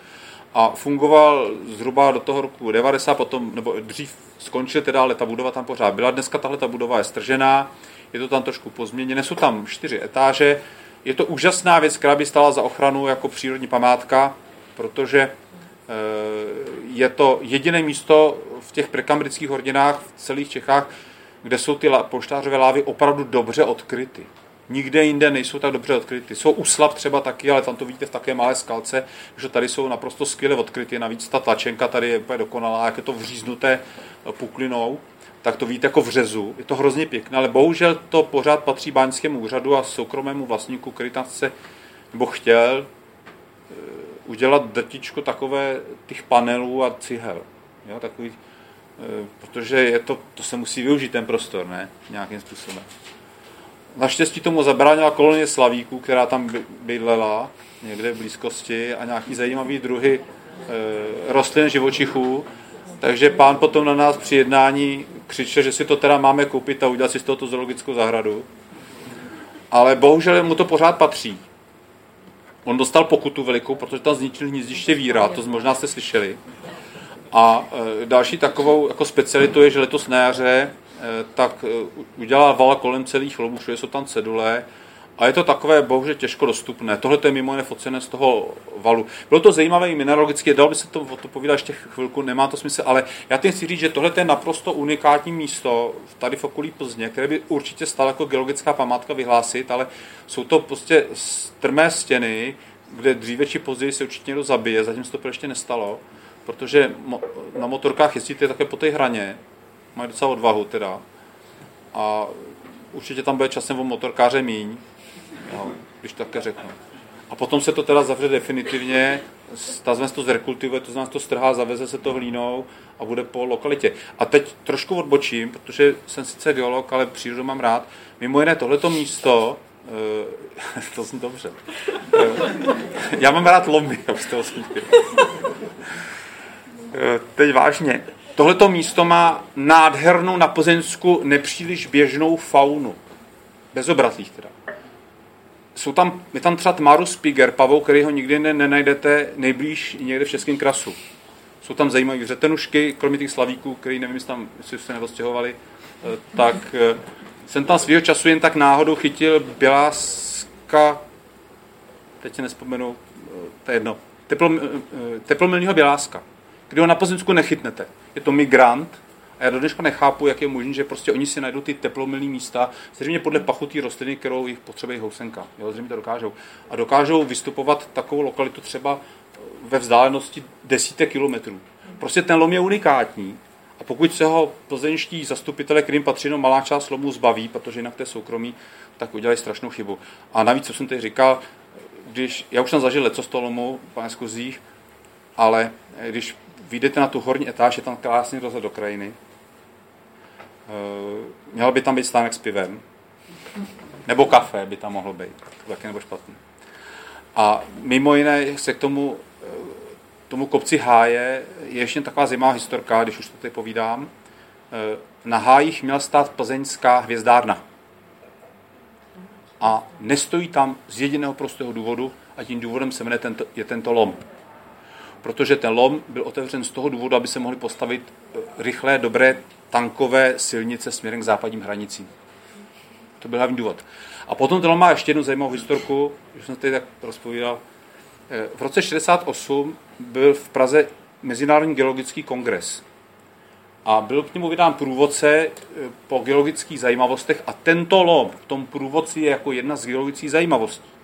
A fungoval zhruba do toho roku 90, potom, nebo dřív skončil teda, ale ta budova tam pořád byla. Dneska tahle ta budova je stržená, je to tam trošku pozměněné, jsou tam čtyři etáže. Je to úžasná věc, která by stala za ochranu jako přírodní památka, protože Eh, je to jediné místo v těch prekambrických hordinách v celých Čechách, kde jsou ty poštářové lávy opravdu dobře odkryty. Nikde jinde nejsou tak dobře odkryty. Jsou uslab třeba taky, ale tam to vidíte v také malé skalce, že tady jsou naprosto skvěle odkryty. Navíc ta tlačenka tady je úplně dokonalá, jak je to vříznuté puklinou, tak to vidíte jako v řezu. Je to hrozně pěkné, ale bohužel to pořád patří báňskému úřadu a soukromému vlastníku, který tam chce nebo chtěl udělat drtičku takové těch panelů a cihel. Jo, takový, protože je to, to se musí využít ten prostor, ne? Nějakým způsobem. Naštěstí tomu zabránila kolonie slavíků, která tam bydlela někde v blízkosti a nějaký zajímavý druhy e, rostlin živočichů. Takže pán potom na nás při jednání křičel, že si to teda máme koupit a udělat si z toho tu zoologickou zahradu. Ale bohužel mu to pořád patří. On dostal pokutu velikou, protože tam zničil hnízdiště víra, to možná jste slyšeli. A e, další takovou jako specialitou je, že letos na jaře e, tak e, udělal val kolem celých lomů, všude jsou tam cedule a je to takové bohužel těžko dostupné. Tohle je mimo jiné focené z toho valu. Bylo to zajímavé i mineralogicky, dalo by se to, to povídat ještě chvilku, nemá to smysl, ale já tím chci říct, že tohle je naprosto unikátní místo tady v okolí Plzně, které by určitě stalo jako geologická památka vyhlásit, ale jsou to prostě strmé stěny, kde dříve či později se určitě někdo zabije, zatím se to ještě nestalo, protože na motorkách jezdíte také po té hraně, mají docela odvahu teda, a určitě tam bude časem o motorkáře míň, jo, když také řeknu. A potom se to teda zavře definitivně, ta to zrekultivuje, to znamená, to strhá, zaveze se to hlínou a bude po lokalitě. A teď trošku odbočím, protože jsem sice geolog, ale přírodu mám rád. Mimo jiné, tohleto místo, eh, to jsem dobře. Eh, já mám rád lomy, abyste eh, Teď vážně. Tohleto místo má nádhernou na Plzeňsku nepříliš běžnou faunu. Bezobratlých teda jsou tam, je tam třeba Tmarus Piger, pavou, který ho nikdy ne, nenajdete nejblíž někde v Českém krasu. Jsou tam zajímavé řetenušky, kromě těch slavíků, který nevím, jestli, tam, jestli se nedostěhovali, eh, tak eh, jsem tam svého času jen tak náhodou chytil běláska, teď si nespomenu, eh, to je jedno, teplo, teplomilního běláska, kdy ho na Plzeňsku nechytnete. Je to migrant, a já do dneška nechápu, jak je možné, že prostě oni si najdou ty teplomilné místa, zřejmě podle pachutí rostliny, kterou jich potřebuje housenka. Jo, zřejmě to dokážou. A dokážou vystupovat takovou lokalitu třeba ve vzdálenosti desítek kilometrů. Prostě ten lom je unikátní. A pokud se ho plzeňští zastupitele, kterým patří jenom malá část lomu, zbaví, protože jinak to je soukromí, tak udělají strašnou chybu. A navíc, co jsem teď říkal, když, já už jsem zažil leco z toho lomu, pane Skuzích, ale když vyjdete na tu horní etáž, je tam krásný rozhled do krajiny, Eh, měl by tam být stánek s pivem. Nebo kafe by tam mohlo být. Taky nebo špatný. A mimo jiné se k tomu, eh, tomu kopci háje je ještě taková zajímavá historka, když už to tady povídám. Eh, na hájích měla stát plzeňská hvězdárna. A nestojí tam z jediného prostého důvodu a tím důvodem se jmenuje tento, je tento lom. Protože ten lom byl otevřen z toho důvodu, aby se mohli postavit rychlé, dobré tankové silnice směrem k západním hranicím. To byl hlavní důvod. A potom to má ještě jednu zajímavou historku, že jsem tady tak rozpovídal. Eh, v roce 68 byl v Praze Mezinárodní geologický kongres. A byl k němu vydán průvodce eh, po geologických zajímavostech a tento lom v tom průvodci je jako jedna z geologických zajímavostí.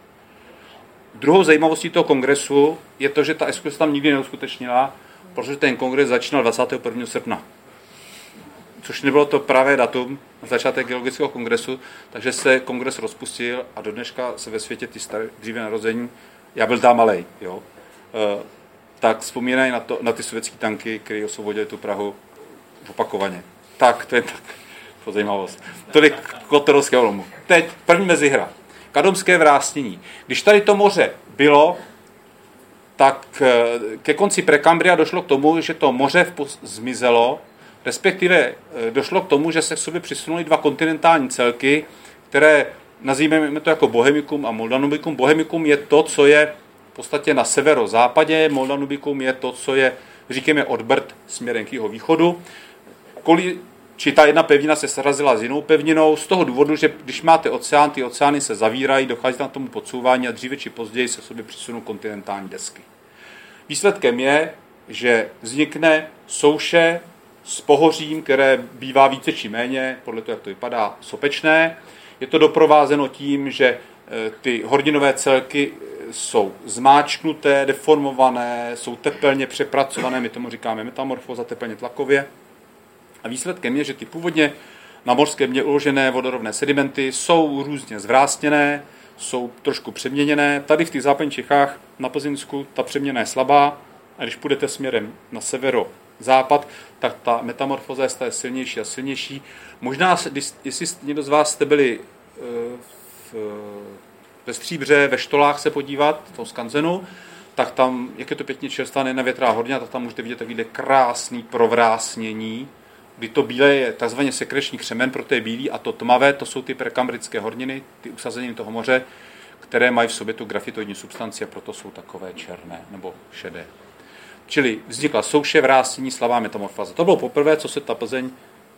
Druhou zajímavostí toho kongresu je to, že ta exkurze tam nikdy neuskutečnila, protože ten kongres začínal 21. srpna. Což nebylo to pravé datum na začátek geologického kongresu, takže se kongres rozpustil a do dneška se ve světě ty staré, dříve narození, já byl tam malej, jo, e, tak vzpomínají na, to, na ty sovětské tanky, které osvobodili tu Prahu opakovaně. Tak, to je tak zajímavost. Tolik Kotorovského lomu. Teď první mezihra. Kadomské vrásnění. Když tady to moře bylo, tak eh, ke konci Prekambria došlo k tomu, že to moře zmizelo, respektive eh, došlo k tomu, že se k sobě přisunuli dva kontinentální celky, které nazýváme to jako Bohemikum a Moldanubikum. Bohemikum je to, co je v podstatě na severozápadě, Moldanubikum je to, co je, říkáme, od Brd směrem k jeho východu. Či ta jedna pevnina se srazila s jinou pevninou z toho důvodu, že když máte oceán, ty oceány se zavírají, dochází tam tomu podsouvání a dříve či později se sobě přisunou kontinentální desky. Výsledkem je, že vznikne souše s pohořím, které bývá více či méně, podle toho, jak to vypadá, sopečné. Je to doprovázeno tím, že e, ty hordinové celky e, jsou zmáčknuté, deformované, jsou tepelně přepracované, my tomu říkáme metamorfoza tepelně tlakově. A výsledkem je, že ty původně na mořské dně uložené vodorovné sedimenty jsou různě zvrástěné, jsou trošku přeměněné. Tady v těch západních Čechách na Plzeňsku ta přeměna je slabá a když půjdete směrem na severo západ, tak ta metamorfoza je silnější a silnější. Možná, jestli někdo z vás jste byli eh, v, ve Stříbře, ve Štolách se podívat, v tom skanzenu, tak tam, jak je to pěkně čerstvá, nevětrá hodně, tak tam můžete vidět takovýhle krásný provrásnění, kdy to bílé je takzvaně sekreční křemen, proto je bílý, a to tmavé, to jsou ty prekambrické horniny, ty usazení toho moře, které mají v sobě tu grafitoidní substanci a proto jsou takové černé nebo šedé. Čili vznikla souše, vrástění, slavá metamorfáze. To bylo poprvé, co se ta Plzeň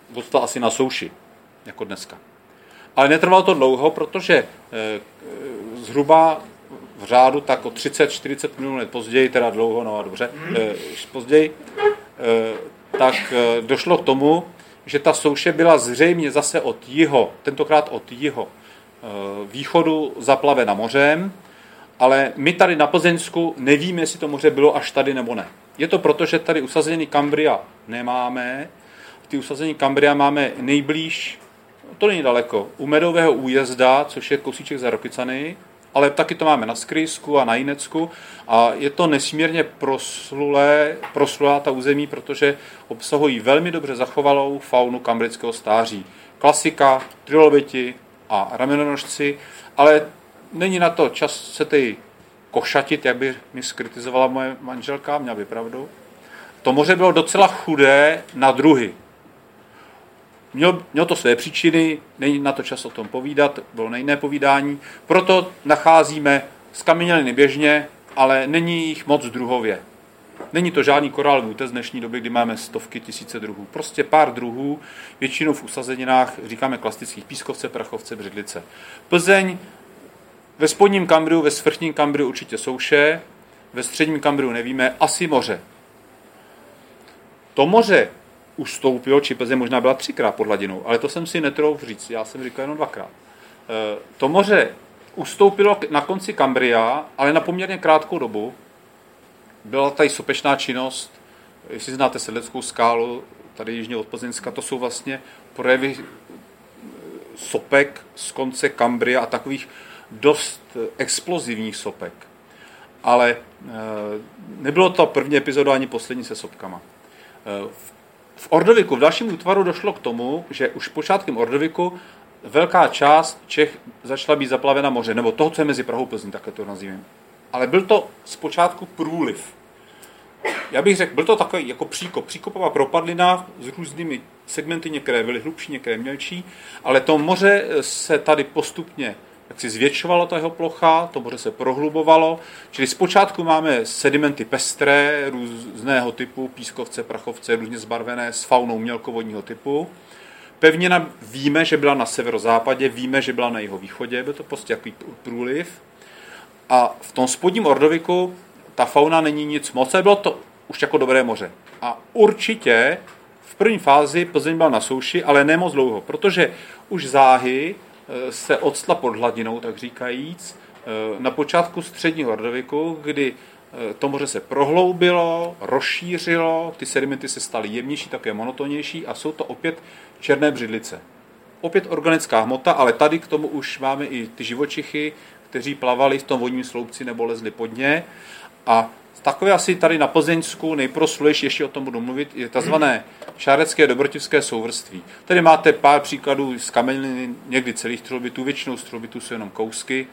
dostala asi na souši, jako dneska. Ale netrvalo to dlouho, protože eh, zhruba v řádu tak o 30-40 minut později, teda dlouho, no a dobře, eh, později, eh, tak eh, došlo k tomu, že ta souše byla zřejmě zase od jiho, tentokrát od jiho eh, východu zaplavena mořem, ale my tady na Plzeňsku nevíme, jestli to moře bylo až tady nebo ne. Je to proto, že tady usazení Kambria nemáme. Ty usazení Kambria máme nejblíž, to není daleko, u Medového újezda, což je kousíček za Rokycany, ale taky to máme na Skrysku a na Jinecku a je to nesmírně proslulé, proslulá ta území, protože obsahují velmi dobře zachovalou faunu kambrického stáří. Klasika, triloviti a ramenonožci, ale není na to čas se tej košatit, jak by mi skritizovala moje manželka, měla by pravdu. To moře bylo docela chudé na druhy. Mělo, mělo to své příčiny, není na to čas o tom povídat, bylo na jiné povídání, proto nacházíme skameněliny běžně, ale není jich moc druhově. Není to žádný korálový útes dnešní doby, kdy máme stovky, tisíce druhů. Prostě pár druhů, většinou v usazeninách, říkáme klasických pískovce, prachovce, břidlice. Plzeň ve spodním kambriu, ve svrchním kambriu určitě souše, ve středním kambriu nevíme, asi moře. To moře ustoupilo, či Plzeň možná byla třikrát pod hladinou, ale to jsem si netrouf říct, já jsem říkal jenom dvakrát. E, to moře ustoupilo na konci Kambria, ale na poměrně krátkou dobu. Byla tady sopečná činnost, jestli znáte Sedleckou skálu, tady jižně od Plzeňska, to jsou vlastně projevy e, sopek z konce Kambria a takových dost explozivních sopek. Ale e, nebylo to první epizoda ani poslední se sopkama. V v Ordoviku, v dalším útvaru došlo k tomu, že už počátkem Ordoviku velká část Čech začala být zaplavena moře, nebo toho, co je mezi Prahou Plzní, takhle to nazývám. Ale byl to zpočátku průliv. Já bych řekl, byl to takový jako příkop, příkopová propadlina s různými segmenty, některé byly hlubší, některé mělčí, ale to moře se tady postupně jak si zvětšovalo ta jeho plocha, to moře se prohlubovalo, čili zpočátku máme sedimenty pestré, různého typu, pískovce, prachovce, různě zbarvené s faunou mělkovodního typu. pevnina víme, že byla na severozápadě, víme, že byla na jeho východě, byl to prostě takový průliv. A v tom spodním Ordoviku ta fauna není nic moc, ale bylo to už jako dobré moře. A určitě v první fázi Plzeň byla na souši, ale ne moc dlouho, protože už záhy se odstla pod hladinou, tak říkajíc, eh, na počátku středního Ordoviku, kdy eh, to moře se prohloubilo, rozšířilo, ty sedimenty se staly jemnější, také monotonější a jsou to opět černé břidlice. Opět organická hmota, ale tady k tomu už máme i ty živočichy, kteří plavali v tom vodním sloupci nebo lezli pod ně. A takové asi tady na Plzeňsku nejproslulejší, ještě o tom budu mluvit, je tzv. šárecké dobrotivské souvrství. Tady máte pár příkladů z kameniny, někdy celých trilobitů, většinou z trilobitů jsou jenom kousky,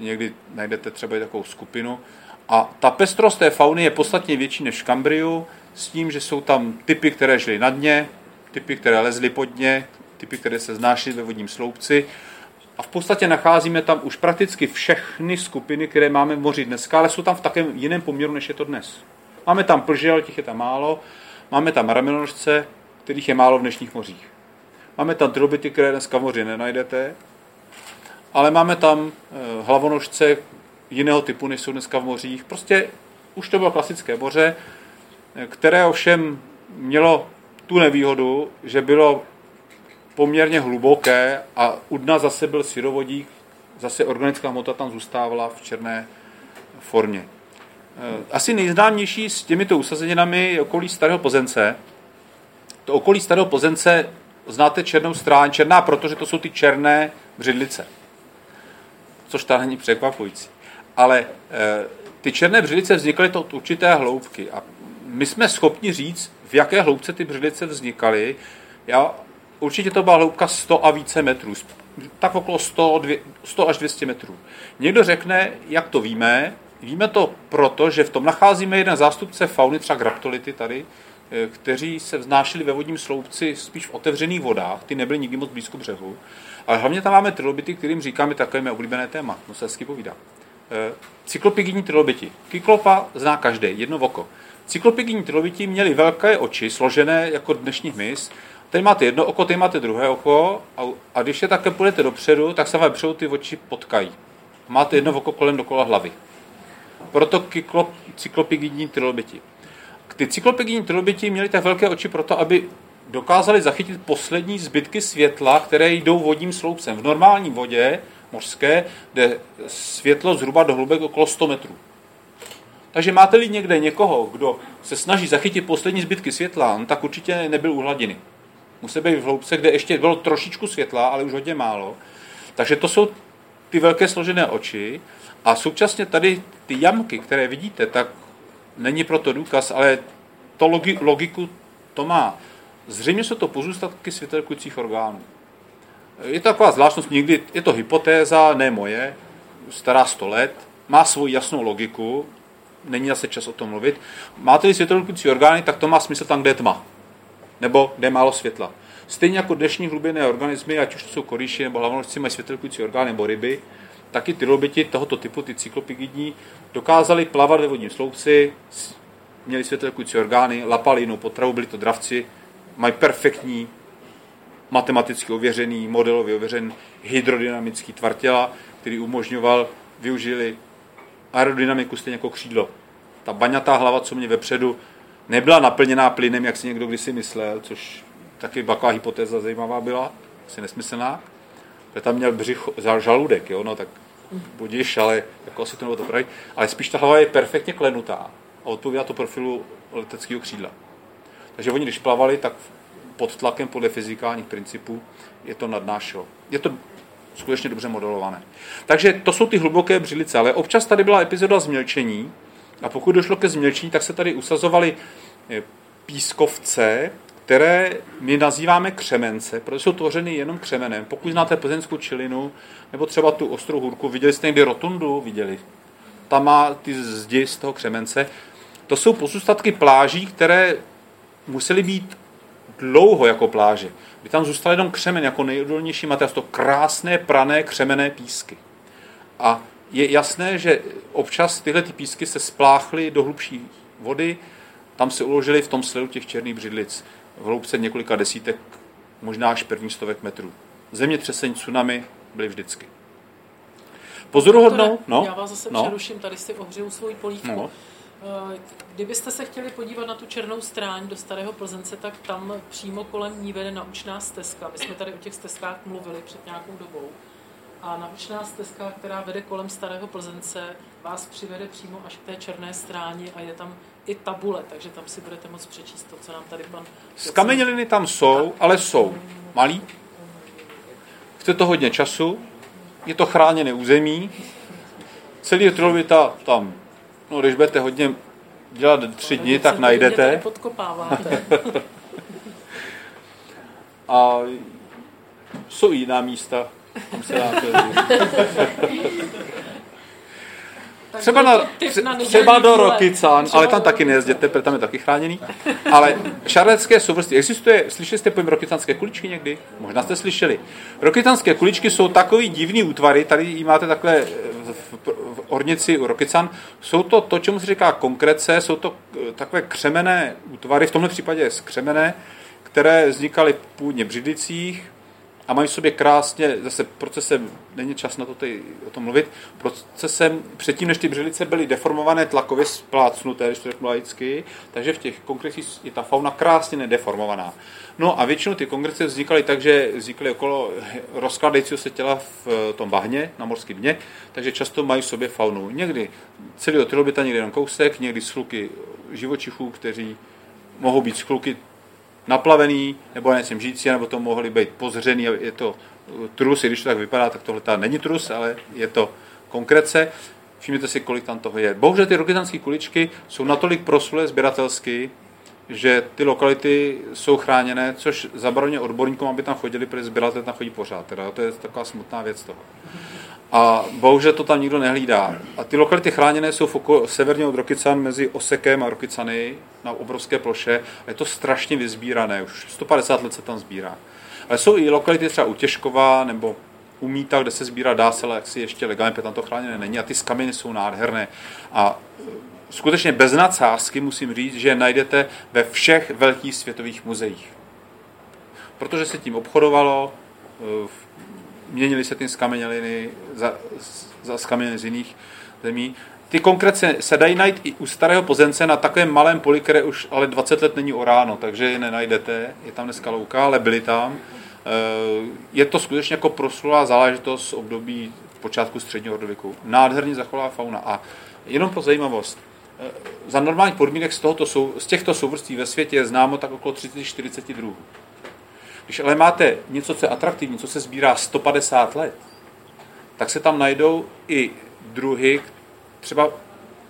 někdy najdete třeba i takovou skupinu. A ta pestrost té fauny je podstatně větší než v Kambriu, s tím, že jsou tam typy, které žily na dně, typy, které lezly pod dně, typy, které se znášely ve vodním sloupci. A v podstatě nacházíme tam už prakticky všechny skupiny, které máme v moři dneska, ale jsou tam v takém jiném poměru, než je to dnes. Máme tam plže, ale těch je tam málo. Máme tam ramenožce, kterých je málo v dnešních mořích. Máme tam trilobity, které dneska v moři nenajdete, ale máme tam eh, hlavonožce jiného typu, než jsou dneska v mořích. Prostě už to bylo klasické moře, eh, které ovšem mělo tu nevýhodu, že bylo poměrně hluboké a u dna zase byl syrovodík, zase organická hmota tam zůstávala v černé formě. Eh, asi nejznámější s těmito usazeninami je okolí Starého Pozence. To okolí Starého Pozence znáte černou strán, černá, protože to jsou ty černé břidlice. Což ta není překvapující. Ale e, ty černé břidlice vznikaly to od určité hloubky. A my jsme schopni říct, v jaké hloubce ty břidlice vznikaly. Já, určitě to byla hloubka 100 a více metrů, tak okolo 100, 100 až 200 metrů. Někdo řekne, jak to víme, víme to proto, že v tom nacházíme jeden zástupce fauny, třeba graptolity tady, eh, kteří se vznášeli ve vodním sloupci spíš v otevřených vodách, ty nebyly nikdy moc blízko břehu, ale hlavně tam máme trilobity, kterým říkáme takové mé oblíbené téma, no se hezky povídá. Eh, cyklopigidní trilobity. Kyklopa zná každý, jedno oko. Cyklopigní trilobiti měli velké oči, složené jako dnešní hmyz. Tady máte jedno oko, tady máte druhé oko a, a když je také půjdete dopředu, tak se vám vepředu ty oči potkají. Máte jedno oko kolem dokola hlavy. Proto kyklop, cyklopigidní trilobiti. Ty cyklopigidní trilobiti měli tak velké oči proto, aby dokázali zachytit poslední zbytky světla, které jdou vodním sloupcem. V normální vodě mořské jde světlo zhruba do hlubek okolo 100 metrů. Takže máte-li někde někoho, kdo se snaží zachytit poslední zbytky světla, no tak určitě nebyl u hladiny. Musí být v hloubce, kde ještě bylo trošičku světla, ale už hodně málo. Takže to jsou ty velké složené oči. A současně tady ty jamky, které vidíte, tak není proto důkaz, ale to logi, logiku to má. Zřejmě jsou to pozůstatky světelkujících orgánů. Je to taková zvláštnost, někdy je to hypotéza, ne moje, stará 100 let, má svou jasnou logiku, není zase čas o tom mluvit. Máte-li světelkující orgány, tak to má smysl tam, kde je tma. Nebo kde je málo světla. Stejně jako dnešní hlubinné organismy, ať už to jsou koríši nebo hlavonožci, mají světelkující orgány nebo ryby, taky trilobiti tohoto typu, ty cyklopigidní, dokázali plavat ve vodním sloupci, měli světelkující orgány, lapali jinou potravu, byli to dravci, mají perfektní matematicky ověřený, modelově ověřený hydrodynamický tvar těla, který umožňoval, využili aerodynamiku stejně jako křídlo. Ta baňatá hlava, co mě vepředu, nebyla naplněná plynem, jak si někdo kdysi myslel, což taky taková hypotéza zajímavá byla, asi nesmyslná. Že tam měl břich, žaludek, jo, no tak budíš, ale jako asi to nebo to pravý. Ale spíš ta hlava je perfektně klenutá a odpovídá to profilu leteckého křídla. Takže oni, když plavali, tak pod tlakem podle fyzikálních principů je to nadnášelo. Je to skutečně dobře modelované. Takže to jsou ty hluboké břilice, ale občas tady byla epizoda změlčení a pokud došlo ke změlčení, tak se tady usazovaly eh, pískovce, které my nazýváme křemence, protože jsou tvořeny jenom křemenem. Pokud znáte plzeňskou čilinu, nebo třeba tu ostrou hůrku, viděli jste někdy rotundu, viděli. Tam má ty zdi z toho křemence. To jsou pozůstatky pláží, které musely být dlouho jako pláže. By tam zůstal jenom křemen jako nejodolnější materiál, to krásné prané křemené písky. A je jasné, že občas tyhle ty písky se spláchly do hlubší vody, tam se uložili v tom sledu těch černých břidlic v hloubce několika desítek možná až první stovek metrů. Zemětřesení, tsunami byly vždycky. Pozoruhodnou, no, Já vás zase no, přeruším, tady si ohřeju svou polívku. No. Eh, Kdybyste se chtěli podívat na tu černou stráň do Starého Plzence, tak tam přímo kolem ní vede naučná stezka. My jsme tady o těch stezkách mluvili před nějakou dobou. A naučná stezka, která vede kolem Starého Plzence, vás přivede přímo až k té černé stráni a je tam i tabule, takže tam si budete moct přečíst to, co nám tady pan... Skameněliny tam jsou, ale jsou malý. Chce to hodně času, je to chráněné území. Celý trilovita tam, no když budete hodně dělat tři dny, tak najdete. podkopáváte. A jsou i jiná místa, Třeba, na, třeba do. Rokycan, ale tam taky nejezděte, protože tam je taky chráněný. Ale šarlecké souvrství, existuje, slyšeli jste pojem rokycanské kuličky někdy? Možná jste slyšeli. Rokycanské kuličky jsou takový divný útvary, tady ji máte takhle eh, v, v ornici u Rokycan. Jsou to to, čemu se říká konkrece, jsou to eh, takové křemené útvary, v tomhle případě skřemené, které vznikaly původně v Břidlicích, a mají v sobě krásně, zase procesem, není čas na to tady o tom mluvit, procesem předtím, než ty břilice byly deformované, tlakově splácnuté, když to řeknu laicky, takže v těch konkrétních je ta fauna krásně nedeformovaná. No a většinou ty kongrese vznikaly tak, že vznikaly okolo rozkladajícího se těla v tom bahně, na morském dně, takže často mají v sobě faunu. Někdy celého trilobita, někdy jenom kousek, někdy sluky živočichů, kteří mohou být skluky naplavený, nebo na něčem žijící, nebo to mohly být pozřený, je to uh, trus, i když to tak vypadá, tak tohle není trus, ale je to konkrece. Všimněte si, kolik tam toho je. Bohužel ty rokytanské kuličky jsou natolik proslulé sběratelsky, že ty lokality jsou chráněné, což zabraňuje odborníkům, aby tam chodili, protože sběratel tam chodí pořád. Teda. To je taková smutná věc toho. A bohužel to tam nikdo nehlídá. A ty lokality chráněné jsou v severně od Rokycan mezi Osekem a Rokycany na obrovské ploše. A je to strašně vyzbírané, už 150 let se tam sbírá. Ale jsou i lokality třeba u nebo u Míta, kde se sbírá dá se, ale jak si ještě legálně, protože tam to chráněné není. A ty skaminy jsou nádherné. A e, skutečně bez nadsázky musím říct, že najdete ve všech velkých světových muzeích. Protože se tím obchodovalo, e, měnily se ty skameněliny za, za skameněliny z jiných zemí. Ty konkrétně se dají najít i u starého pozemce na takovém malém poli, které už ale 20 let není oráno, takže je nenajdete. Je tam dneska louka, ale byly tam. Eh, Je to skutečně jako proslulá záležitost z období počátku středního rodověku. Nádherně zachovalá fauna. A jenom pro zajímavost, eh, za normálních podmínek z, tohoto z těchto souvrství ve světě je známo tak okolo 30-40 druhů. Když ale máte něco, co je atraktivní, co se sbírá 150 let, tak se tam najdou i druhy třeba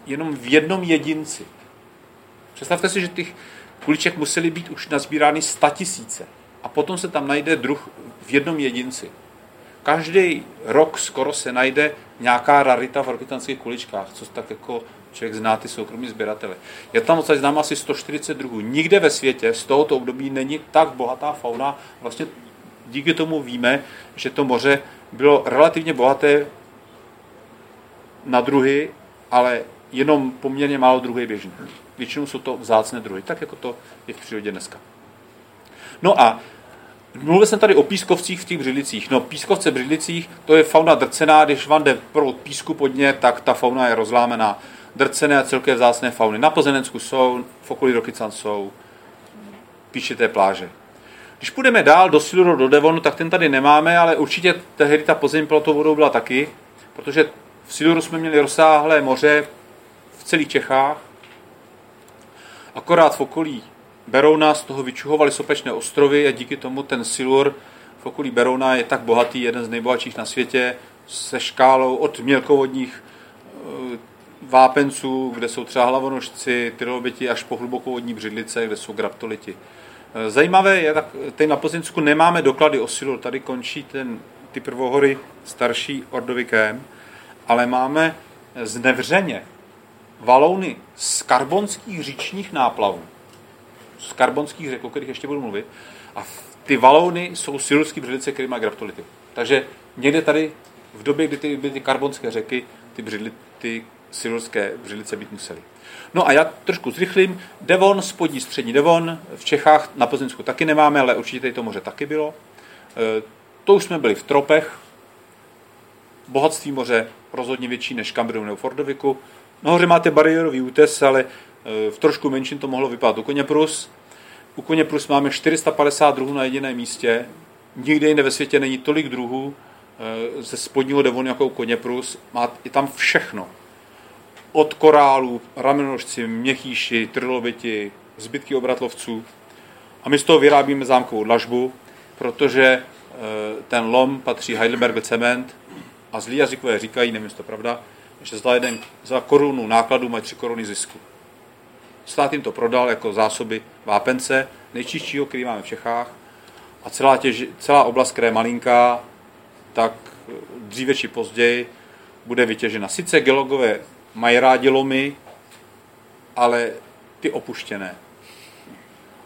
jenom v jednom jedinci. Představte si, že těch kuliček museli být už nazbírány 100 tisíce. A potom se tam najde druh v jednom jedinci. Každý rok skoro se najde nějaká rarita v rokytanských kuličkách, co tak jako člověk zná ty soukromí sběratele. Je tam odsaď znám asi 140 druhů. Nikde ve světě z tohoto období není tak bohatá fauna. Vlastně díky tomu víme, že to moře bylo relativně bohaté na druhy, ale jenom poměrně málo druhů je. Většinou jsou to vzácné druhy, tak jako to je v přírodě dneska. No a mluvil jsem tady o pískovcích v těch břidlicích. No pískovce v břidlicích, to je fauna drcená, když vám jde pro písku pod ně, tak ta fauna je rozlámená. Drcené a celké vzácné fauny. Na Pozenecku jsou, v okolí Rokycan jsou, píšité pláže. Když půjdeme dál do Siluru, do Devonu, tak ten tady nemáme, ale určitě tehdy ta podzemní tou vodou byla taky, protože v Siluru jsme měli rozsáhlé moře v celých Čechách, akorát v okolí Berouna z toho vyčuhovali sopečné ostrovy a díky tomu ten Silur v okolí Berouna je tak bohatý, jeden z nejbohatších na světě, se škálou od mělkovodních eh, vápenců, kde jsou třeba hlavonožci, trilobiti, až po hlubokovodní břidlice, kde jsou graptoliti. Eh, Zajímavé je, tak tady na Pozinsku nemáme doklady o Silur, tady končí ten, ty prvohory starší ordovikem, ale máme z Nevřeně valouny z karbonských říčních náplavů, z karbonských řek, o kterých ještě budu mluvit, a ty valouny jsou silurský břidlice, které má graptolity. Takže někde tady v době, kdy ty byly ty karbonské řeky, ty břidlity silurské břilice být museli. No a já trošku zrychlím. Devon, spodní střední Devon, v Čechách na Plzeňsku taky nemáme, ale určitě tady to moře taky bylo. E, to už jsme byli v tropech. Bohatství moře rozhodně větší než Kambrium nebo Fordoviku. Nahoře máte bariérový útes, ale e, v trošku menším to mohlo vypadat u Koněprus. U Koněprus máme 450 druhů na jediném místě. Nikde jinde ve světě není tolik druhů e, ze spodního devonu jako u Koněprus. Má i tam všechno od korálů, ramenožci, měchýši, triloviti, zbytky obratlovců. A my z toho vyrábíme zámkovou dlažbu, protože e, ten lom patří Heidelberg Cement a zlí jazykové říkají, nevím, jestli to pravda, že za, jeden, za korunu nákladů mají tři koruny zisku. Stát jim to prodal jako zásoby vápence, nejčistšího, který máme v Čechách. A celá, těž, celá oblast, která je malinká, tak dříve či později bude vytěžena. Sice geologové mají rádi lomy, ale ty opuštěné.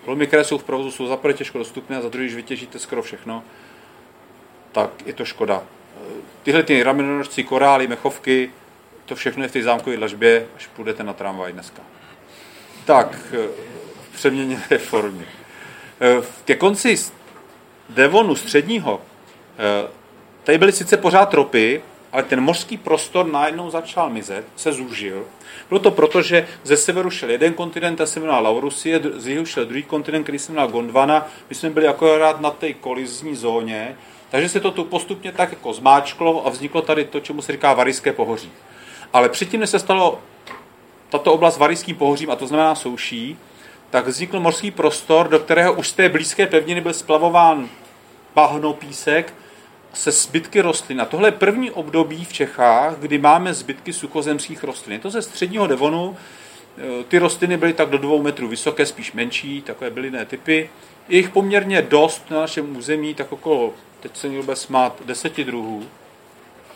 Lomy, které jsou v provozu, jsou za prvé těžko dostupné a za druhé, když vytěžíte skoro všechno, tak je to škoda. Tyhle ty ramenožci, korály, mechovky, to všechno je v té zámkové dlažbě, až půjdete na tramvaj dneska. Tak, v přeměněné formě. Ke konci Devonu středního, tady byly sice pořád tropy, ale ten mořský prostor najednou začal mizet, se zúžil. Bylo to proto, že ze severu šel jeden kontinent, a se jmenoval Laurusie, z jihu šel druhý kontinent, který se jmenoval Gondwana. My jsme byli akorát na té kolizní zóně, takže se to tu postupně tak jako zmáčklo a vzniklo tady to, čemu se říká Varijské pohoří. Ale předtím, než se stalo tato oblast Varijským pohořím, a to znamená souší, tak vznikl mořský prostor, do kterého už z té blízké pevniny byl splavován bahno, písek, se zbytky rostlin. A tohle je první období v Čechách, kdy máme zbytky suchozemských rostlin. Je to ze středního Devonu. E, ty rostliny byly tak do dvou metrů vysoké, spíš menší, takové bylinné typy. Je jich poměrně dost na našem území, tak okolo, teď se někdo smát, deseti druhů,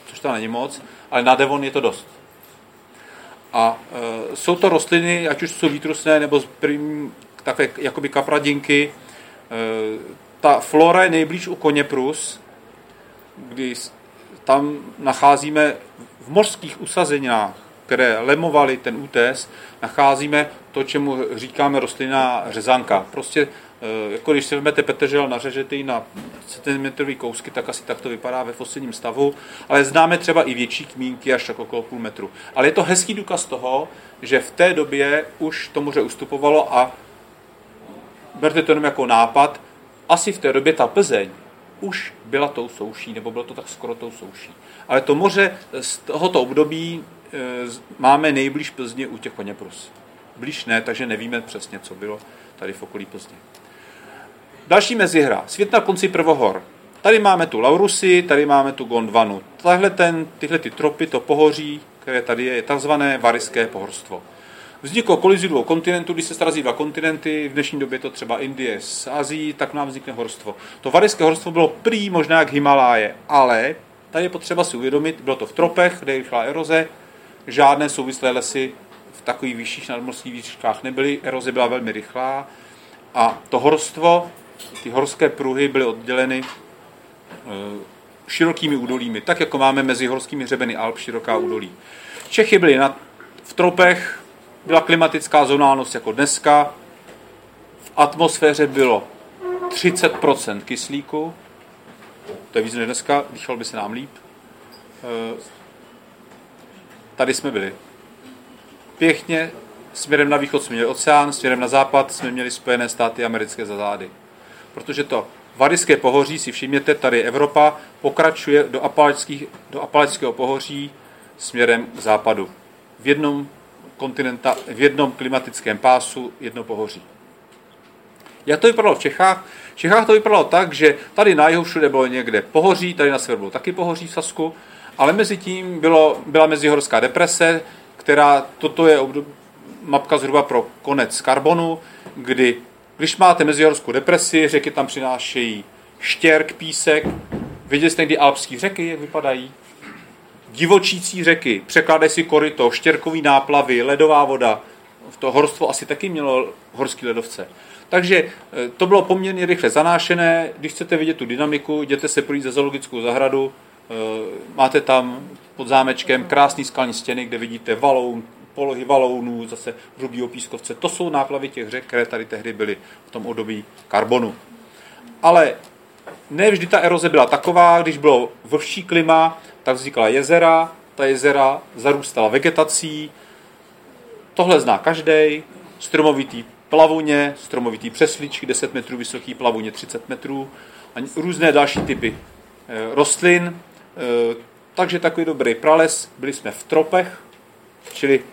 což to není moc, ale na Devon je to dost. A e, jsou to rostliny, ať už jsou výtrusné, nebo první, takové jakoby kapradinky. E, ta flora je nejblíž u koněprus, kdy tam nacházíme v mořských usazeninách, které lemovaly ten útes, nacházíme to, čemu říkáme rostlinná řezanka. Prostě eh, jako když si vezmete petržel, nařežete ji na centimetrový kousky, tak asi tak to vypadá ve fosilním stavu, ale známe třeba i větší kmínky až tak okolo půl metru. Ale je to hezký důkaz toho, že v té době už to moře ustupovalo a berte to jenom jako nápad, asi v té době ta Plzeň už byla tou souší, nebo bylo to tak skoro tou souší. Ale to moře z tohoto období e, máme nejblíž Plzně u těch Koněprus. Blíž ne, takže nevíme přesně, co bylo tady v okolí Plzně. Další mezihra. Svět na konci prvohor. Tady máme tu Laurusy, tady máme tu Gondvanu. Tahle ten, tyhle ty tropy, to pohoří, které tady je, je takzvané Varyské pohorstvo. Vzniklo kolizí dvou kontinentů, když se srazí dva kontinenty, v dnešní době to třeba Indie s Azií, tak nám vznikne horstvo. To varijské horstvo bylo prý možná jak Himaláje, ale tady je potřeba si uvědomit, bylo to v tropech, kde je rychlá eroze, žádné souvislé lesy v takových vyšších nadmorských výškách nebyly, eroze byla velmi rychlá a to horstvo, ty horské pruhy byly odděleny eh, širokými údolími, tak jako máme mezi horskými hřebeny Alp široká údolí. Čechy byly na, v tropech, byla klimatická zonálnost jako dneska, v atmosféře bylo 30% kyslíku, to je víc než dneska, dýchal by se nám líp. Eh, tady jsme byli. Pěkně, směrem na východ jsme měli oceán, směrem na západ jsme měli Spojené státy americké za zády. Protože to Varijské pohoří, si všimněte, tady Evropa pokračuje do, do apalačského pohoří směrem k západu. V jednom kontinenta v jednom klimatickém pásu jedno pohoří. Jak to vypadalo v Čechách? V Čechách to vypadalo tak, že tady na jihu všude bylo někde pohoří, tady na severu bylo taky pohoří v Sasku, ale mezi tím bylo, byla mezihorská deprese, která, toto je obdob, mapka zhruba pro konec karbonu, kdy když máte mezihorskou depresi, řeky tam přinášejí štěrk, písek. Viděli jste někdy alpské řeky, jak vypadají? Divočící řeky, překládej si koryto, štěrkový náplavy, ledová voda. V to horstvo asi taky mělo horský ledovce. Takže e, to bylo poměrně rychle zanášené. Když chcete vidět tu dynamiku, jděte se projít za zoologickou zahradu, máte tam pod zámečkem krásný skalní stěny, kde vidíte valoun, polohy valounů, zase hrubý pískovce. To jsou náplavy těch řek, které tady tehdy byly v tom období karbonu. Ale ne vždy ta eroze byla taková, když bylo vlhčí klima, tak vznikala jezera, ta jezera zarůstala vegetací, tohle zná každý, stromovitý plavuně, stromovitý přesličky, 10 metrů vysoký plavuně, 30 metrů a různé další typy eh, rostlin. Eh, takže takový dobrý prales. Byli jsme v tropech, čili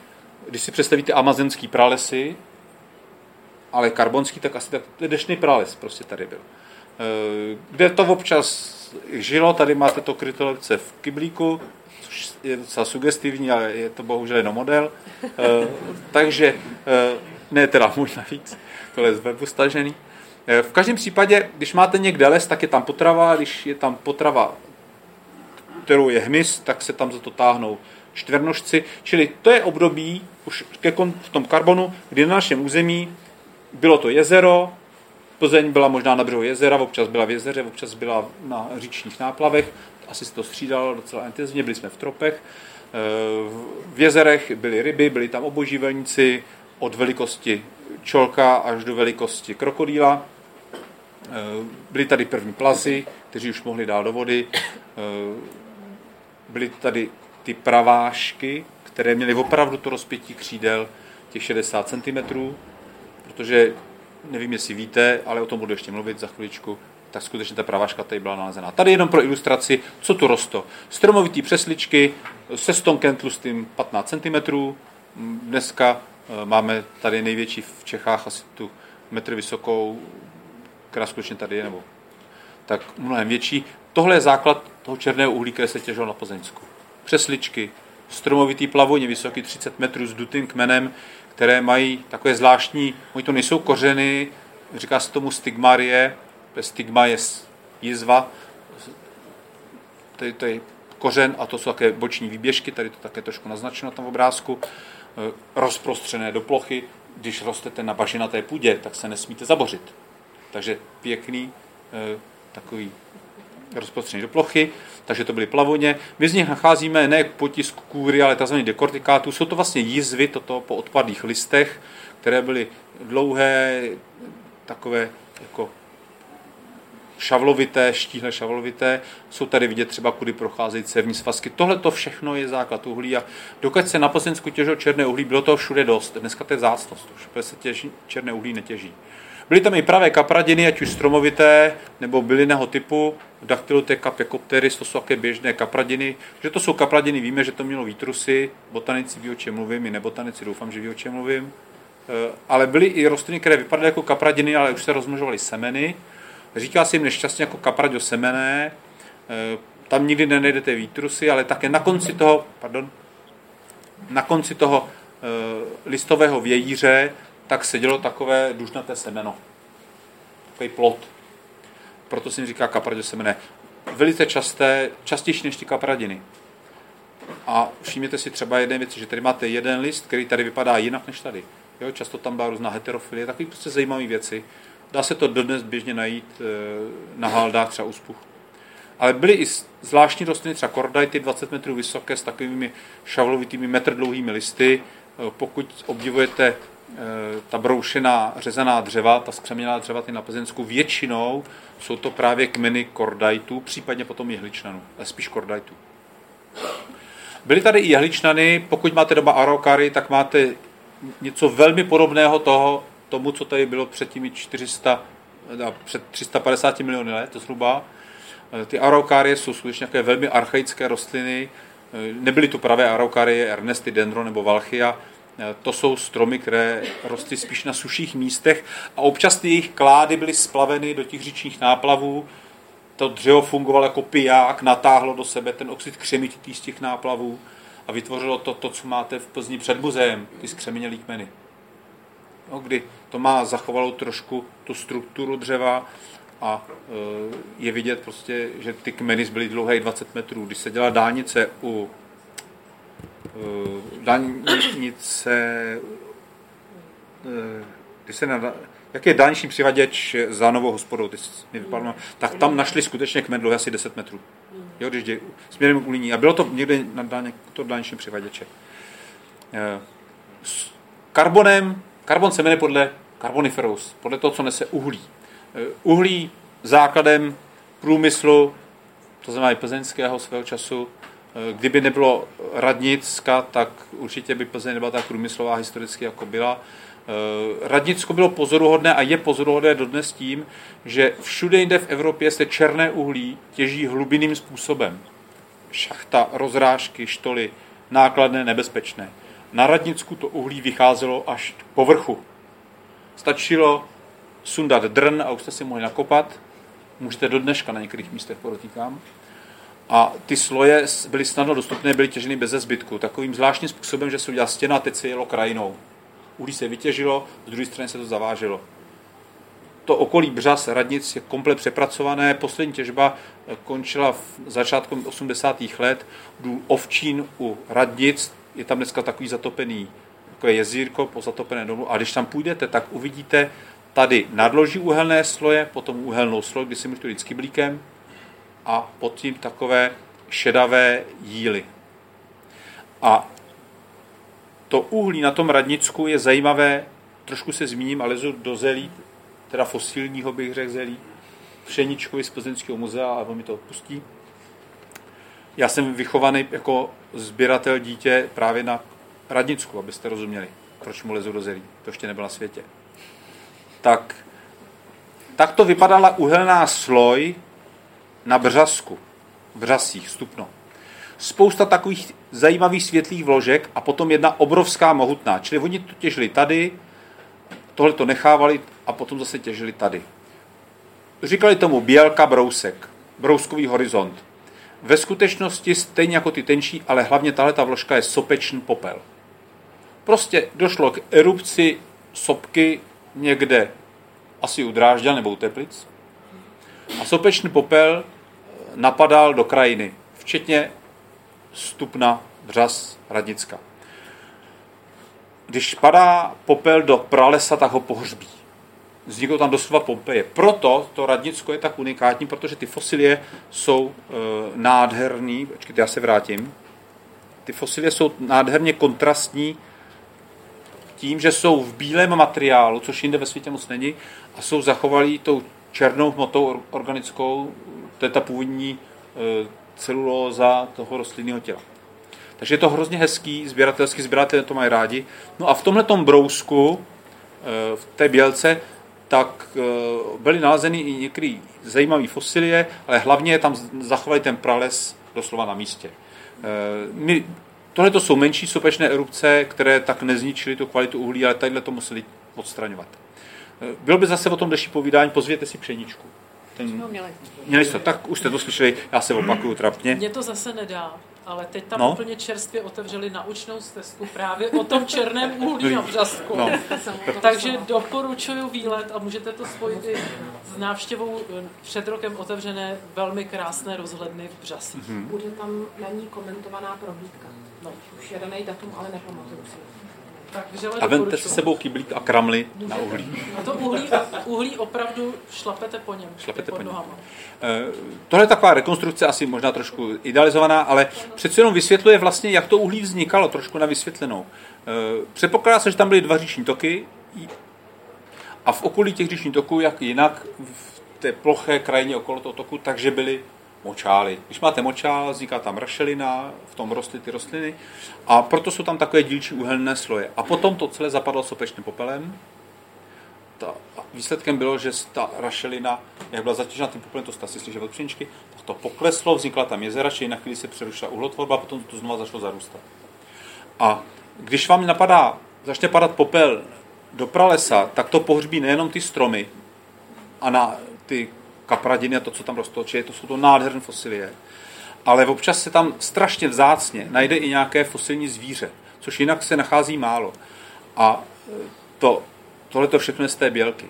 když si představíte amazonský pralesy, ale karbonský, tak asi tak dešný prales prostě tady byl. Eh, kde to občas žilo, tady máte to krytolepce v kyblíku, což je docela sugestivní, ale je to bohužel jenom model. Takže ne teda můj navíc, tohle je z webu stažený. Eh, v každém případě, když máte někde les, tak je tam potrava, když je tam potrava, kterou je hmyz, tak se tam za to táhnou čtvernožci, čili to je období už ke v tom karbonu, kdy na našem území bylo to jezero, Plzeň byla možná na břehu jezera, občas byla v jezeře, občas byla na říčních náplavech, asi se to střídalo docela intenzivně, byli jsme v tropech. Eh, v jezerech byly ryby, byli tam obožívelníci, od velikosti čolka až do velikosti krokodýla. Eh, byly tady první plazy, kteří už mohli dát do vody. Eh, byly tady ty pravášky, které měly opravdu to rozpětí křídel těch 60 cm, protože nevím, jestli víte, ale o tom budu ještě mluvit za chviličku, tak skutečně ta praváška tady byla nalezená. Tady jenom pro ilustraci, co tu rosto. Stromovitý přesličky se stonkem tlustým 15 cm, dneska Eh, máme tady největší v Čechách, asi tu metr vysokou, která skutečně tady je, nebo tak mnohem větší. Tohle je základ toho černého uhlí, které se těžilo na Plzeňsku. Přesličky, stromovitý plavoně, vysoký 30 metrů s dutým kmenem, které mají takové zvláštní, oni to nejsou kořeny, říká se tomu stigmarie, stigma je jizva, to to je kořen a to jsou také boční výběžky, tady to také trošku naznačeno na tom obrázku. Eh, rozprostřené do plochy. Když rostete na bažinaté půdě, tak se nesmíte zabořit. Takže pěkný eh, takový rozprostřený do plochy, takže to byly plavoně. My z nich nacházíme ne potisk kůry, ale tzv. dekortikátů. Jsou to vlastně jízvy, toto po odpadlých listech, které byly dlouhé, takové jako šavlovité, štíhle šavlovité. Jsou tady vidět třeba, kudy procházejí cévní svazky. Tohle to všechno je základ uhlí a dokud se na Plzeňsku těžilo černé uhlí, bylo to všude dost. Dneska to je zácnost, už se těží, černé uhlí netěží. Byly tam i pravé kapradiny, ať už stromovité nebo bylinného typu, Dactyloteca pekopteris, to jsou také běžné kapradiny. Že to jsou kapradiny, víme, že to mělo výtrusy, botanici ví, o čem mluvím, i nebotanici doufám, že ví, o čem mluvím. Eh, ale byly i rostliny, které vypadaly jako kapradiny, ale už se rozmnožovaly semeny. Říká se jim nešťastně jako kapraďo semené, eh, tam nikdy nenajdete výtrusy, ale také na konci toho, pardon, na konci toho e, listového vějíře tak sedělo takové dužnaté semeno. Takový plot. Proto se jim říká kapraďo semené. Velice časté, častější než ty kapradiny. A všimněte si třeba jedné věci, že tady máte jeden list, který tady vypadá jinak než tady. Jo, často tam byla různá heterofilie, takové prostě zajímavé věci. Dá se to dodnes běžně najít eh, na haldách třeba úspuch. Ale byly i zvláštní rostliny, třeba kordajty 20 metrů vysoké s takovými šavlovitými metr dlouhými listy. Eh, pokud obdivujete ta broušená řezaná dřeva, ta skřeměná dřeva ty na Plzeňsku, většinou jsou to právě kmeny kordajtů, případně potom jehličnanů, ale spíš kordajtů. Byly tady i jehličnany, pokud máte doma arokary, tak máte něco velmi podobného toho, tomu, co tady bylo před těmi 400, před 350 miliony let zhruba. E, ty araukárie jsou skutečně nějaké velmi archaické rostliny. Nebyly to pravé araukárie, ernesty, dendron nebo valchia. E, to jsou stromy, které rostly spíš na suších místech a občas ty jejich klády byly splaveny do těch říčních náplavů. To dřevo fungovalo jako piják, natáhlo do sebe ten oxid křemititý z těch náplavů a vytvořilo to, to, co máte v Plzni před muzeem, ty skřeměnělý kmeny no, kdy to má zachovalou trošku tu strukturu dřeva a e, je vidět prostě, že ty kmeny byly dlouhé 20 metrů. Když se dělá dálnice u e, dálnice e, když se na, jak je dálniční přivaděč za novou hospodou, ty mi vypadlo, tak tam našli skutečně kmen dlouhý asi 10 metrů. Jo, když jde směrem k. A bylo to někde na dálně, to dálniční přivaděče. Eh, s karbonem, karbon se jmenuje podle carboniferous, podle toho, co nese uhlí. Eh, uhlí základem průmyslu, to znamená i plzeňského svého času. Eh, kdyby nebylo Radnicka, tak určitě by Plzeň nebyla tak průmyslová historicky, jako byla. Eh, Radnicko bylo pozoruhodné a je pozoruhodné dodnes tím, že všude jinde v Evropě se černé uhlí těží hlubinným způsobem. Šachta, rozrážky, štoly, nákladné, nebezpečné. Na Radnicku to uhlí vycházelo až k povrchu. Stačilo sundat drn a už jste si mohli nakopat. Můžete do dneška na některých místech, podotýkám. A ty sloje byly snadno dostupné, byly těženy bez zbytku. Takovým zvláštním způsobem, že se udělala stěna teď se jelo krajinou uhlí se vytěžilo, z druhé strany se to zaváželo. To okolí Břas, Radnic je komplet přepracované. Poslední těžba eh, končila v začátku 80. let. Důl Ovčín u Radnic, je tam dneska takový zatopený takové jezírko po zatopené domu. A když tam půjdete, tak uvidíte tady nadloží uhelné sloje, potom uhelnou sloj, kdy si můžete vždycky blíkem a pod tím takové šedavé jíly. A to uhlí na tom radnicku je zajímavé, trošku se zmíním, ale lezu do zelí, teda fosilního bych řekl zelí, pšeničkovi z Plzeňského muzea a on mi to odpustí. Já jsem vychovaný jako sběratel dítě právě na radnicku, abyste rozuměli, proč mu lezu do zelí. To ještě nebylo na světě. Tak, tak to vypadala uhelná sloj na Břasku, Břasích, stupno spousta takových zajímavých světlých vložek a potom jedna obrovská mohutná. Čili oni to těžili tady, tohle to nechávali a potom zase těžili tady. Říkali tomu bělka brousek, brouskový horizont. Ve skutečnosti stejně jako ty tenčí, ale hlavně tahle ta vložka je sopečný popel. Prostě došlo k erupci sopky někde asi u Drážďa nebo u Teplic a sopečný popel napadal do krajiny, včetně Stupna, Břas, Radnicka. Když padá popel do pralesa, tak ho pohřbí. Vzniklo tam doslova Pompeje. Proto to Radnicko je tak unikátní, protože ty fosilie jsou e, nádherný. Počkejte, já se vrátím. Ty fosilie jsou nádherně kontrastní tím, že jsou v bílém materiálu, což jinde ve světě moc není, a jsou zachovalí tou černou hmotou organickou, to je ta původní e, celulóza toho rostlinného těla. Takže je to hrozně hezký, sběratelský, sběratelé to mají rádi. No a v tomhle brousku, eh, v té bělce, tak eh, byly nalezeny i některé zajímavé fosilie, ale hlavně tam zachovali ten prales doslova na místě. My, tohle to jsou menší sopečné erupce, které tak nezničily tu kvalitu uhlí, ale tadyhle to museli odstraňovat. Bylo by zase o tom další povídání, pozvěte si pšeničku. Ten... Měli. měli jste, tak už jste to slyšeli, já se opakuju trapně. Mně to zase nedá, ale teď tam no? úplně čerstvě otevřeli naučnou stezku právě o tom černém uhlí na břasku. No. Takže doporučuju výlet a můžete to spojit i s návštěvou eh, před rokem otevřené velmi krásné rozhledny v Břasi. Mm-hmm. Bude tam na ní komentovaná prohlídka. No, už je daný datum, ale nepamatuju si. A vemte si sebou kyblík a kramly na uhlí. A to uhlí, uhlí opravdu šlapete po něm. Šlapete po něm. Eh, tohle je taková rekonstrukce, asi možná trošku idealizovaná, ale přece jenom vysvětluje vlastně, jak to uhlí vznikalo, trošku na vysvětlenou. Eh, předpokládá se, že tam byly dva říční toky a v okolí těch říčních toků, jak jinak v té ploché krajině okolo toho toku, takže byly močály. Když máte močál, vzniká tam rašelina, v tom rostly ty rostliny a proto jsou tam takové dílčí uhelné sloje. A potom to celé zapadlo sopečným popelem. Ta, výsledkem bylo, že ta rašelina, jak byla zatížena tím popelem, to jste asi od pšeničky, tak to pokleslo, vznikla tam jezera, čili na chvíli se přerušila uhlotvorba a potom to znovu začalo zarůstat. A když vám napadá, začne padat popel do pralesa, tak to pohřbí nejenom ty stromy a na ty kapradiny a to, co tam rostlo, čili to jsou to nádherné fosilie. Ale občas se tam strašně vzácně najde i nějaké fosilní zvíře, což jinak se nachází málo. A e, to, tohle to všechno je z té bělky.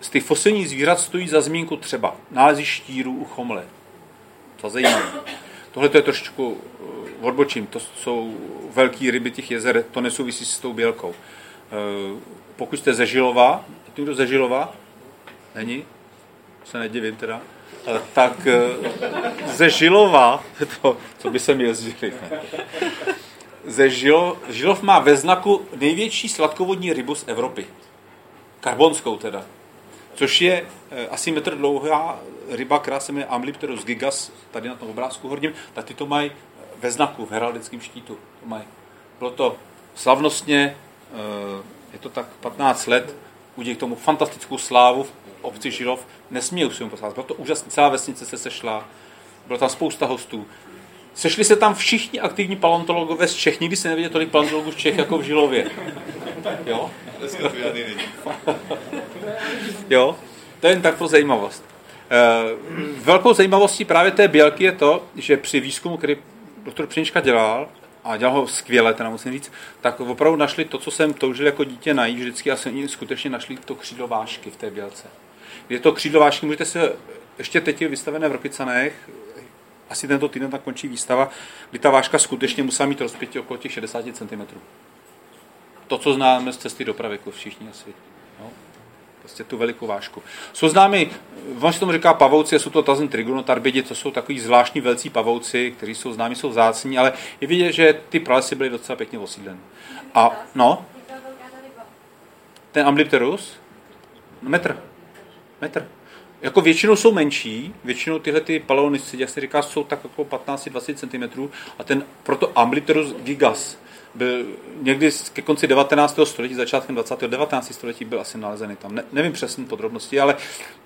Z těch fosilních zvířat stojí za zmínku třeba nálezy štíru u chomle. To zajímavé. Tohle to je trošičku e, odbočím, to jsou velké ryby těch jezer, to nesouvisí s tou bělkou. pokud jste ze Žilova, někdo ze Žilova? Není? Se nedivím teda. Tak ze Žilova, to, co by se mi jezdili. Ze Žilov, Žilov má ve znaku největší sladkovodní rybu z Evropy. Karbonskou teda. Což je asi metr dlouhá ryba, která se jmenuje Amblipterus gigas, tady na tom obrázku horním, tak ty to mají ve znaku, v heraldickém štítu. To mají. Bylo to slavnostně, je to tak 15 let, udělali k tomu fantastickou slávu v obci Žilov, nesmějí si poslat. Bylo to úžasné, celá vesnice se sešla, bylo tam spousta hostů. Sešli se tam všichni aktivní paleontologové z Čech, nikdy se neviděl tolik paleontologů z Čech jako v Žilově. Jo? jo? To je jen tak pro zajímavost. Eh, velkou zajímavostí právě té bělky je to, že při výzkumu, který doktor Přinička dělal, a dělal ho skvěle, teda musím říct, tak opravdu našli to, co jsem toužil jako dítě najít vždycky a jsem skutečně našli to křídlo vášky v té bělce. Je to křídlo vášky, můžete se, ještě teď je vystavené v Rokycanech, asi tento týden tak končí výstava, kdy ta váška skutečně musela mít rozpětí okolo těch 60 cm. To, co známe z cesty dopravy, jako všichni asi prostě tu velikou vášku. Jsou známy, on se tomu říká pavouci, jsou to tazen trigonotarbidi, to jsou takový zvláštní velcí pavouci, kteří jsou známí, jsou vzácní, ale je vidět, že ty pralesy byly docela pěkně osídleny. A no, ten Amblipterus, no, metr, metr. Jako většinou jsou menší, většinou tyhle ty paleonisci, jak se říká, jsou tak jako 15-20 cm a ten proto Amblipterus gigas, byl někdy ke konci 19. století, začátkem 20. 19. století byl asi nalezený tam. Ne, nevím přesně podrobnosti, ale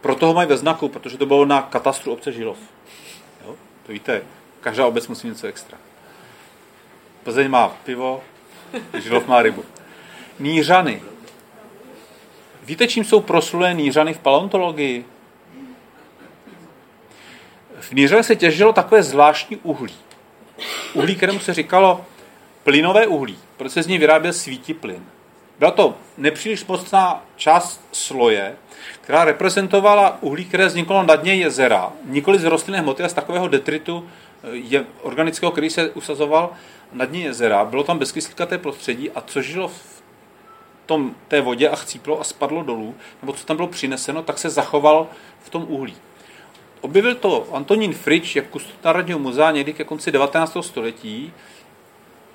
proto ho mají ve znaku, protože to bylo na katastru obce Žilov. Jo? To víte, každá obec musí něco extra. Plzeň má pivo, Žilov má rybu. Nířany. Víte, čím jsou proslulé nířany v paleontologii? V Nířanech se těžilo takové zvláštní uhlí. Uhlí, kterému se říkalo plynové uhlí, protože se z ní vyráběl svítí plyn. Byla to nepříliš mocná část sloje, která reprezentovala uhlí, které vzniklo na dně jezera, nikoli z rostlinné hmoty, ale z takového detritu eh, je, organického, který se usazoval na dně jezera. Bylo tam bezkyslíkaté prostředí a co žilo v tom, té vodě a chcíplo a spadlo dolů, nebo co tam bylo přineseno, tak se zachoval v tom uhlí. Objevil to Antonín Fritsch jako kustot Národního muzea někdy ke konci 19. století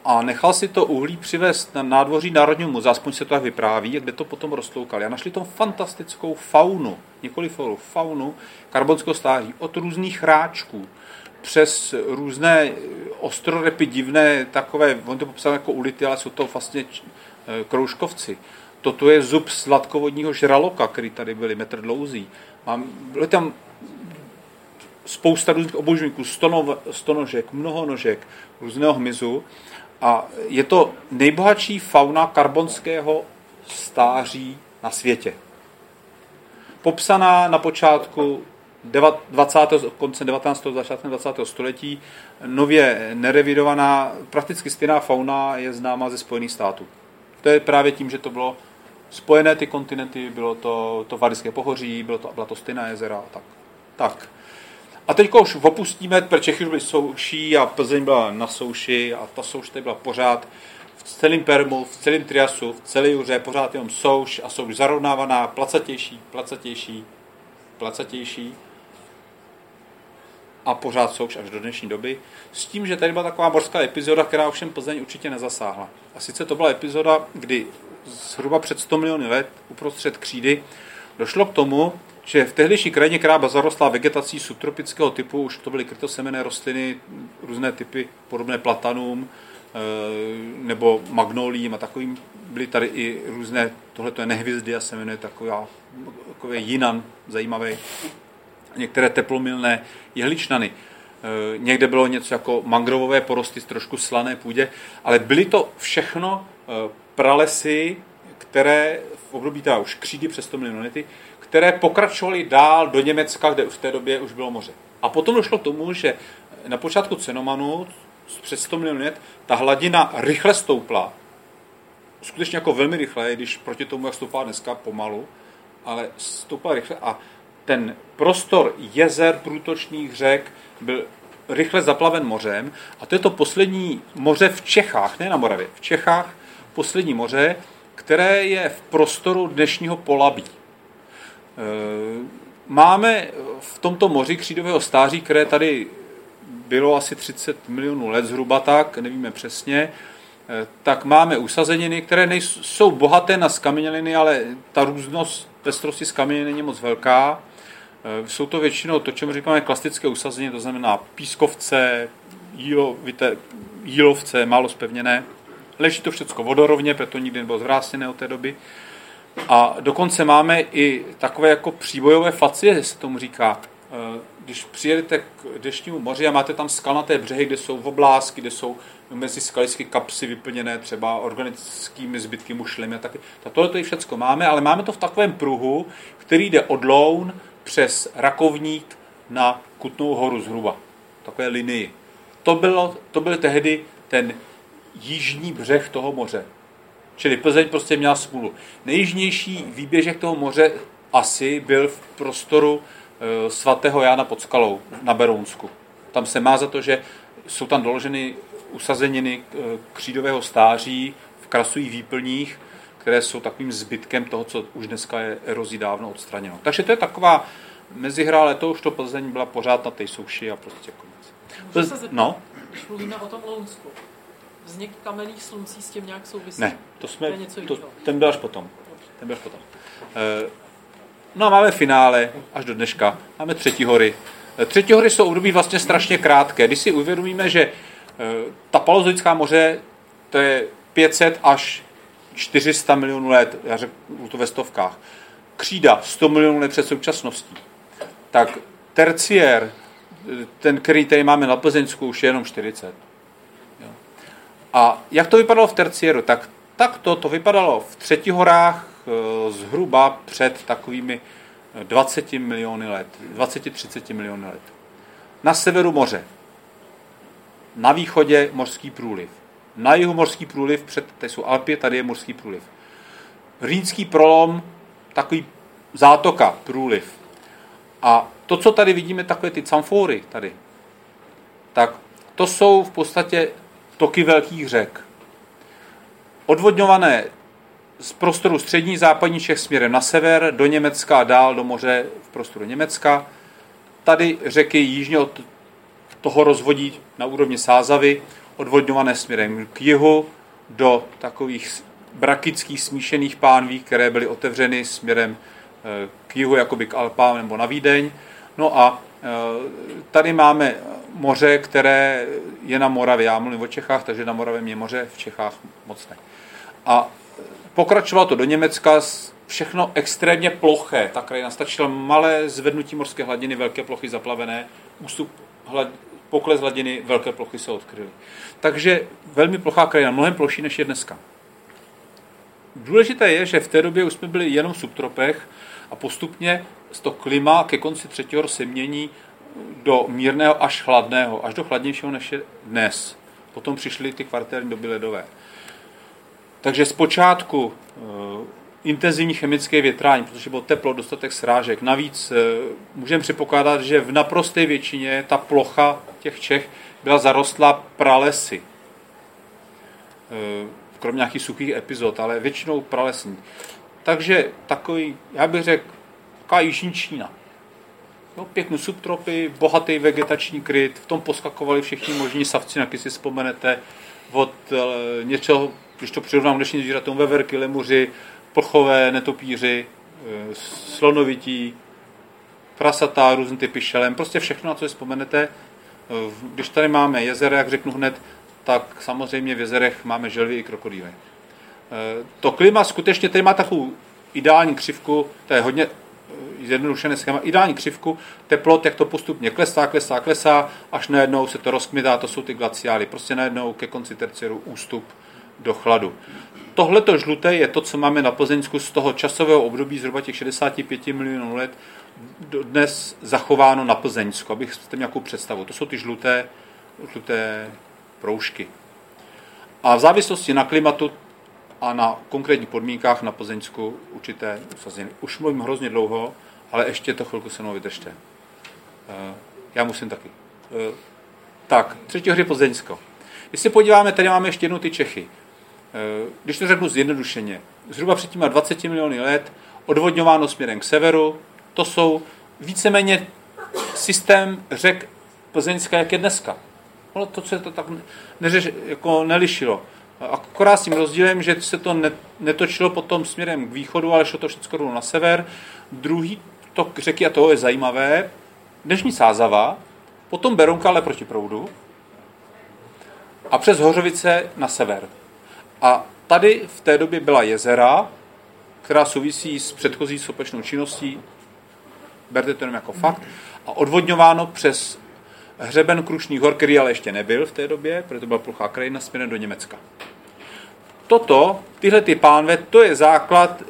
a nechal si to uhlí přivést na nádvoří Národního muzea, aspoň se to tak vypráví, kde to potom roztloukali. A našli tam fantastickou faunu, nikoli faunu, faunu karbonského stáří od různých hráčků přes různé ostrorepy divné, takové, on to popsal jako ulity, ale jsou to vlastně kroužkovci. Toto je zub sladkovodního žraloka, který tady byly metr dlouzí. Mám, byly tam spousta různých obožníků, stonožek, mnohonožek, různého hmyzu a je to nejbohatší fauna karbonského stáří na světě. Popsaná na počátku 20. konce 19. začátkem 20. století, nově nerevidovaná, prakticky stejná fauna je známa ze Spojených států. To je právě tím, že to bylo spojené ty kontinenty, bylo to, to Varické pohoří, bylo to, byla to stejná jezera. Tak. tak. A teď už opustíme, protože Čechy už byly souší a Plzeň byla na souši a ta souš tady byla pořád v celém Permu, v celém Triasu, v celé Juře, pořád jenom souš a souš zarovnávaná, placatější, placatější, placatější a pořád souš až do dnešní doby. S tím, že tady byla taková mořská epizoda, která ovšem Plzeň určitě nezasáhla. A sice to byla epizoda, kdy zhruba před 100 miliony let uprostřed křídy došlo k tomu, že v tehdejší krajině, která byla zarostlá vegetací subtropického typu, už to byly krytosemené rostliny, různé typy podobné platanům eh, nebo magnolím a takovým, byly tady i různé, tohle to je nehvězdy a se jmenuje taková, takový jinan zajímavý, některé teplomilné jehličnany. Eh, někde bylo něco jako mangrovové porosty z trošku slané půdě, ale byly to všechno eh, pralesy, které v období teda už křídy přes 100 milionů které pokračovaly dál do Německa, kde v té době už bylo moře. A potom došlo k tomu, že na počátku Cenomanu, před 100 milionů let, ta hladina rychle stoupla. Skutečně jako velmi rychle, když proti tomu, jak stoupá dneska, pomalu, ale stoupla rychle a ten prostor jezer, průtočných řek byl rychle zaplaven mořem a to je to poslední moře v Čechách, ne na Moravě, v Čechách poslední moře, které je v prostoru dnešního Polabí. Máme v tomto moři křídového stáří, které tady bylo asi 30 milionů let zhruba tak, nevíme přesně, tak máme usazeniny, které nejsou bohaté na skameněliny, ale ta různost pestrosti skameněliny není moc velká. Jsou to většinou to, čemu říkáme klasické usazeniny, to znamená pískovce, jílovité, jílovce, málo spevněné. Leží to všechno vodorovně, proto nikdy nebylo zvrásněné od té doby. A dokonce máme i takové jako příbojové facie, se tomu říká. Eh, když přijedete k dešnímu moři a máte tam skalnaté břehy, kde jsou oblásky, kde jsou mezi skalické kapsy vyplněné třeba organickými zbytky mušlemi a taky. Tak tohle to i všechno máme, ale máme to v takovém pruhu, který jde od Loun přes Rakovník na Kutnou horu zhruba. Takové linii. To, bylo, to byl tehdy ten jižní břeh toho moře. Čili Plzeň prostě měla smůlu. Nejjižnější výběžek toho moře asi byl v prostoru e, svatého Jána pod skalou na Berounsku. Tam se má za to, že jsou tam doloženy usazeniny e, křídového stáří v krasových výplních, které jsou takovým zbytkem toho, co už dneska je erozí dávno odstraněno. Takže to je taková mezihra, ale to už to Plzeň byla pořád na té souši a prostě konec. Plz... no? Když mluvíme o tom Lounsku, vznik kamenných sluncí s tím nějak souvisí? Ne, to jsme, to něco to, ten byl až potom. Ten byl až potom. E, no a máme finále až do dneška. Máme třetí hory. E, třetí hory jsou období vlastně strašně krátké. Když si uvědomíme, že e, ta palozoická moře, to je 500 až 400 milionů let, já řeknu to ve stovkách. Křída 100 milionů let před současností. Tak terciér, ten, který tady máme na Plzeňsku, už je jenom 40. A jak to vypadalo v terciéru? Tak takto to vypadalo v třetí horách eh, zhruba před takovými 20 miliony let, 20-30 miliony let. Na severu moře, na východě mořský průliv, na jihu mořský průliv, před, tady jsou Alpy, tady je mořský průliv. Rýnský prolom, takový zátoka, průliv. A to, co tady vidíme, takové ty camfóry tady, tak to jsou v podstatě toky velkých řek. Odvodňované z prostoru střední západní Čech směrem na sever, do Německa a dál do moře v prostoru Německa. Tady řeky jižně od toho rozvodí na úrovni Sázavy, odvodňované směrem k jihu do takových brakických smíšených pánví, které byly otevřeny směrem eh, k jihu, jakoby k Alpám nebo na Vídeň. No a eh, tady máme moře, které je na Moravě. Já mluvím o Čechách, takže na Moravě je moře, v Čechách moc ne. A pokračovalo to do Německa, všechno extrémně ploché. Ta krajina stačilo malé zvednutí morské hladiny, velké plochy zaplavené, ústup hlad, pokles hladiny, velké plochy se odkryly. Takže velmi plochá krajina, mnohem ploší než je dneska. Důležité je, že v té době už jsme byli jenom v subtropech a postupně to klima ke konci třetího se mění do mírného až chladného, až do chladnějšího než je dnes. Potom přišly ty kvartérní doby ledové. Takže zpočátku uh, intenzivní chemické větrání, protože bylo teplo, dostatek srážek. Navíc uh, můžeme předpokládat, že v naprosté většině ta plocha těch Čech byla zarostlá pralesy. Uh, kromě nějakých suchých epizod, ale většinou pralesní. Takže takový, já bych řekl, taková jižní Čína. No, pěkný subtropy, bohatý vegetační kryt, v tom poskakovali všichni možní savci, na si vzpomenete, od e, něčeho, když to přirovnám dnešní zvířatům, veverky, lemuři, plchové, netopíři, e, slonovití, prasata, různé typy šelem, prostě všechno, na co si vzpomenete. E, když tady máme jezera, jak řeknu hned, tak samozřejmě v jezerech máme želvy i krokodýly. E, to klima skutečně tady má takovou ideální křivku, to je hodně zjednodušené schéma, ideální křivku, teplot, jak to postupně klesá, klesá, klesá, až najednou se to rozkmitá, to jsou ty glaciály. Prostě najednou ke konci terciéru ústup do chladu. Tohleto žluté je to, co máme na Plzeňsku z toho časového období zhruba těch 65 milionů let dnes zachováno na Plzeňsku, abych měl nějakou představu. To jsou ty žluté, žluté proužky. A v závislosti na klimatu a na konkrétních podmínkách na Plzeňsku určité usazení. Už mluvím hrozně dlouho, ale ještě to chvilku se mnou vydržte. Eh, já musím taky. Eh, tak, třetí hry Plzeňsko. Když se podíváme, tady máme ještě jednou ty Čechy. Eh, když to řeknu zjednodušeně, zhruba před těma 20 miliony let odvodňováno směrem k severu. To jsou víceméně systém řek Plzeňská, jak je dneska. Ono to se to tak neřeš, jako nelišilo. Akorát s tím rozdílem, že se to netočilo potom směrem k východu, ale šlo to všechno na sever. Druhý tok řeky, a toho je zajímavé, dnešní Sázava, potom Berounka, ale proti proudu, a přes Hořovice na sever. A tady v té době byla jezera, která souvisí s předchozí sopečnou činností, berte to jenom jako fakt, a odvodňováno přes hřeben Krušných hor, který ale ještě nebyl v té době, protože to byla plochá krajina směrem do Německa. Toto, tyhle ty pánve, to je základ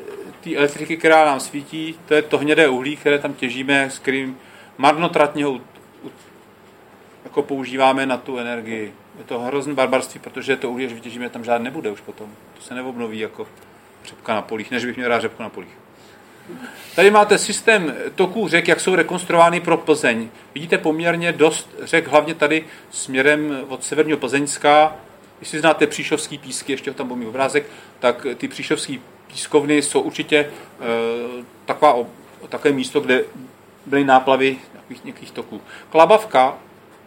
té elektriky, která nám svítí, to je to hnědé uhlí, které tam těžíme, s kterým marnotratně ho jako používáme na tu energii. Je to hrozný barbarství, protože to uhlí, až vytěžíme, tam žádné nebude už potom. To se neobnoví jako řepka na polích, než bych měl rád řepku na polích. Tady máte systém toků řek, jak jsou rekonstruovány pro Plzeň. Vidíte poměrně dost řek, hlavně tady směrem od severního Plzeňska. Jestli znáte příšovský písky, ještě tam byl obrázek, tak ty příšovský pískovny jsou určitě e, taková, takové místo, kde byly náplavy nějakých, nějakých toků. Klabavka,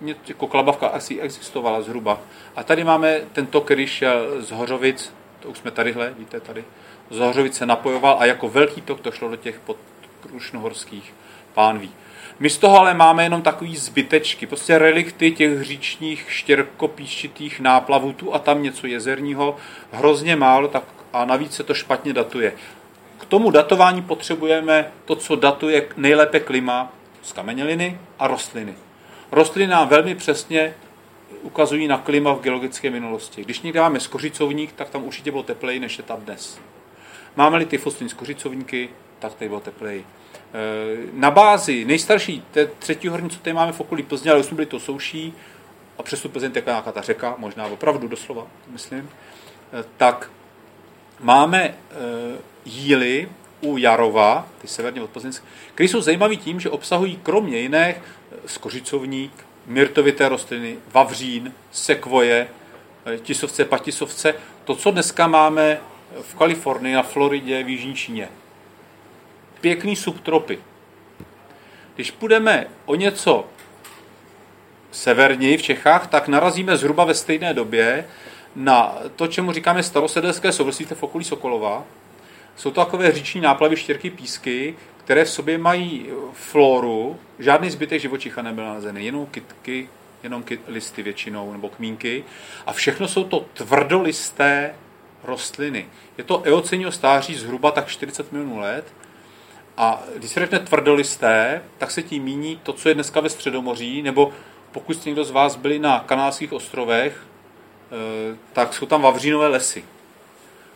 jako klabavka asi existovala zhruba. A tady máme ten tok, který šel z Hořovic, to už jsme tadyhle, víte, tady, z Hořovic se napojoval a jako velký tok to šlo do těch podkrušnohorských pánví. My z toho ale máme jenom takový zbytečky, prostě relikty těch říčních štěrkopíščitých náplavů, tu a tam něco jezerního, hrozně málo, tak a navíc se to špatně datuje. K tomu datování potřebujeme to, co datuje nejlépe klima, z kameněliny a rostliny. Rostliny nám velmi přesně ukazují na klima v geologické minulosti. Když někde máme skořicovník, tak tam určitě bylo tepleji, než je tam dnes. Máme-li ty fosilní skořicovníky, tak tady bylo tepleji. E, na bázi nejstarší, té třetí horní, co tady máme v okolí Plzně, ale už jsme byli to souší, a přes Plzeň teká nějaká ta řeka, možná opravdu doslova, myslím, e, tak máme e, jíly u Jarova, ty severně od Plzeňska, které jsou zajímavé tím, že obsahují kromě jiných skořicovník, myrtovité rostliny, vavřín, sekvoje, tisovce, patisovce, to, co dneska máme v Kalifornii, na Floridě, v Jižní Číně. Pěkný subtropy. Když půjdeme o něco severněji v Čechách, tak narazíme zhruba ve stejné době na to, čemu říkáme starosedelské souvrství v okolí Sokolova. Jsou to takové říční náplavy, štěrky, písky, které v sobě mají floru, žádný zbytek živočicha nebyl nalezený, jenom kytky, jenom kyt, listy většinou, nebo kmínky. A všechno jsou to tvrdolisté rostliny. Je to eocenního stáří zhruba tak 40 milionů let. A když se řekne tvrdolisté, tak se tím míní to, co je dneska ve Středomoří, nebo pokud jste někdo z vás byli na kanálských ostrovech, eh, tak jsou tam vavřínové lesy.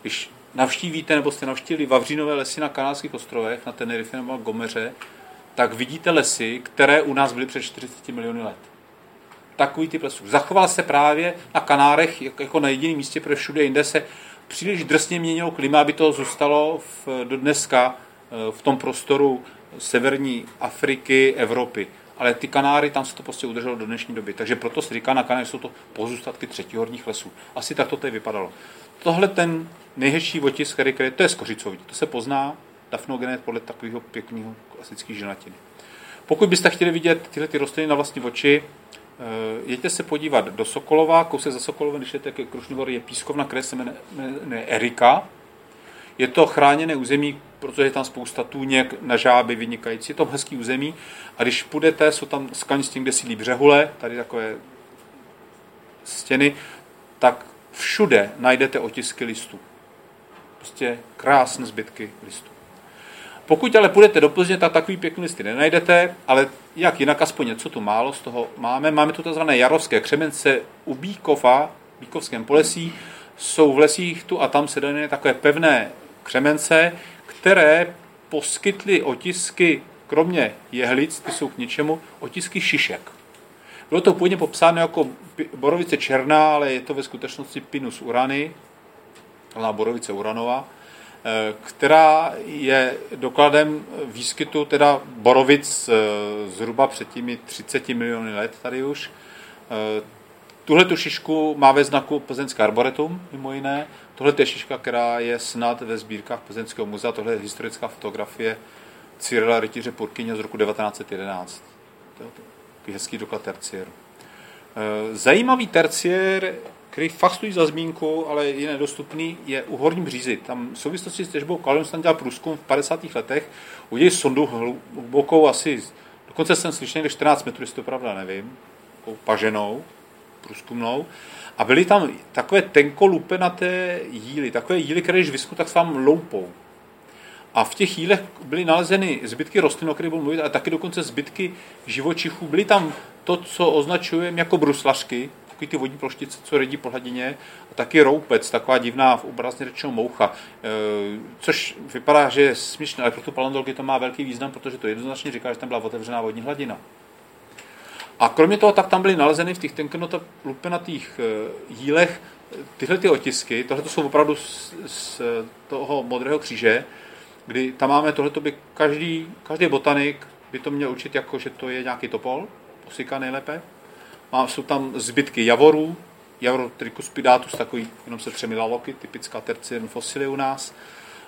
Když navštívíte nebo jste navštívili Vavřínové lesy na Kanálských ostrovech, na Tenerife nebo Gomeře, tak vidíte lesy, které u nás byly před 40 miliony let. Takový typ lesů. Zachoval se právě na Kanárech jako na jediném místě, protože všude jinde se příliš drsně měnilo klima, aby to zůstalo v, do dneska eh, v tom prostoru severní Afriky, Evropy. Ale ty Kanáry, tam se to prostě udrželo do dnešní doby. Takže proto se říká na Kanáry, jsou to pozůstatky třetihorních lesů. Asi tak to tady vypadalo. Tohle ten nejhezčí otisk, který to je skořicový. To se pozná dafnogenet podle takového pěkného klasického ženatiny. Pokud byste chtěli vidět tyhle ty rostliny na vlastní oči, eh, jeďte se podívat do Sokolova, kousek za Sokolovem, když jdete ke Krušný je pískovna, které se jmenuje Erika. Je to chráněné území, protože je tam spousta tůněk na žáby vynikající. Je to hezký území. A když půjdete, jsou tam skalní kde sídlí břehule, tady takové stěny, tak všude najdete otisky listů. Prostě krásné zbytky listů. Pokud ale půjdete do Plzně, tak takový pěkný listy nenajdete, ale jak jinak, aspoň něco tu málo z toho máme. Máme tu tzv. jarovské křemence u Bíkova, Bíkovském polesí. Jsou v lesích tu a tam se dané takové pevné křemence, které poskytly otisky, kromě jehlic, ty jsou k něčemu, otisky šišek. Bylo to původně popsáno jako borovice černá, ale je to ve skutečnosti Pinus urany, znamená borovice uranová, eh, která je dokladem výskytu teda borovic eh, zhruba před těmi 30 miliony let tady už. Eh, Tuhle tu šišku má ve znaku Plzeňské arboretum, mimo jiné. Tohle je šiška, která je snad ve sbírkách Plzeňského muzea. Tohle je historická fotografie Cyrila Rytíře Purkyně z roku 1911. Hezký doklad terciéru. Eh, zajímavý terciér, který fakt stojí za zmínku, ale je nedostupný, je u Horní Břízy. Tam v souvislosti s těžbou kalium jsem dělal průzkum v 50. letech. Udělali sondu hlubokou asi, dokonce jsem slyšel 14 metrů, jestli to pravda, nevím, paženou, průzkumnou. A byly tam takové tenkolupenaté jíly, takové jíly, které když vysku, tak se vám loupou. A v těch jílech byly nalezeny zbytky rostlin, o kterých budu mluvit, ale taky dokonce zbytky živočichů. Byly tam to, co označujeme jako bruslařky, takový ty vodní ploštice, co redí po hladině, a taky roupec, taková divná, v obrazně řečeno moucha, e, což vypadá, že je směšné, ale pro tu paleontologii to má velký význam, protože to jednoznačně říká, že tam byla otevřená vodní hladina. A kromě toho, tak tam byly nalezeny v těch tenkonotenatých e, jílech tyhle ty otisky, tohle to jsou opravdu z, z toho modrého kříže, kdy tam máme tohle, by každý, každý botanik by to měl učit jako, že to je nějaký topol, posika nejlépe. Mám, jsou tam zbytky javorů, Javor tricuspidatus, takový jenom se třemi laloky, typická terciární fosily u nás.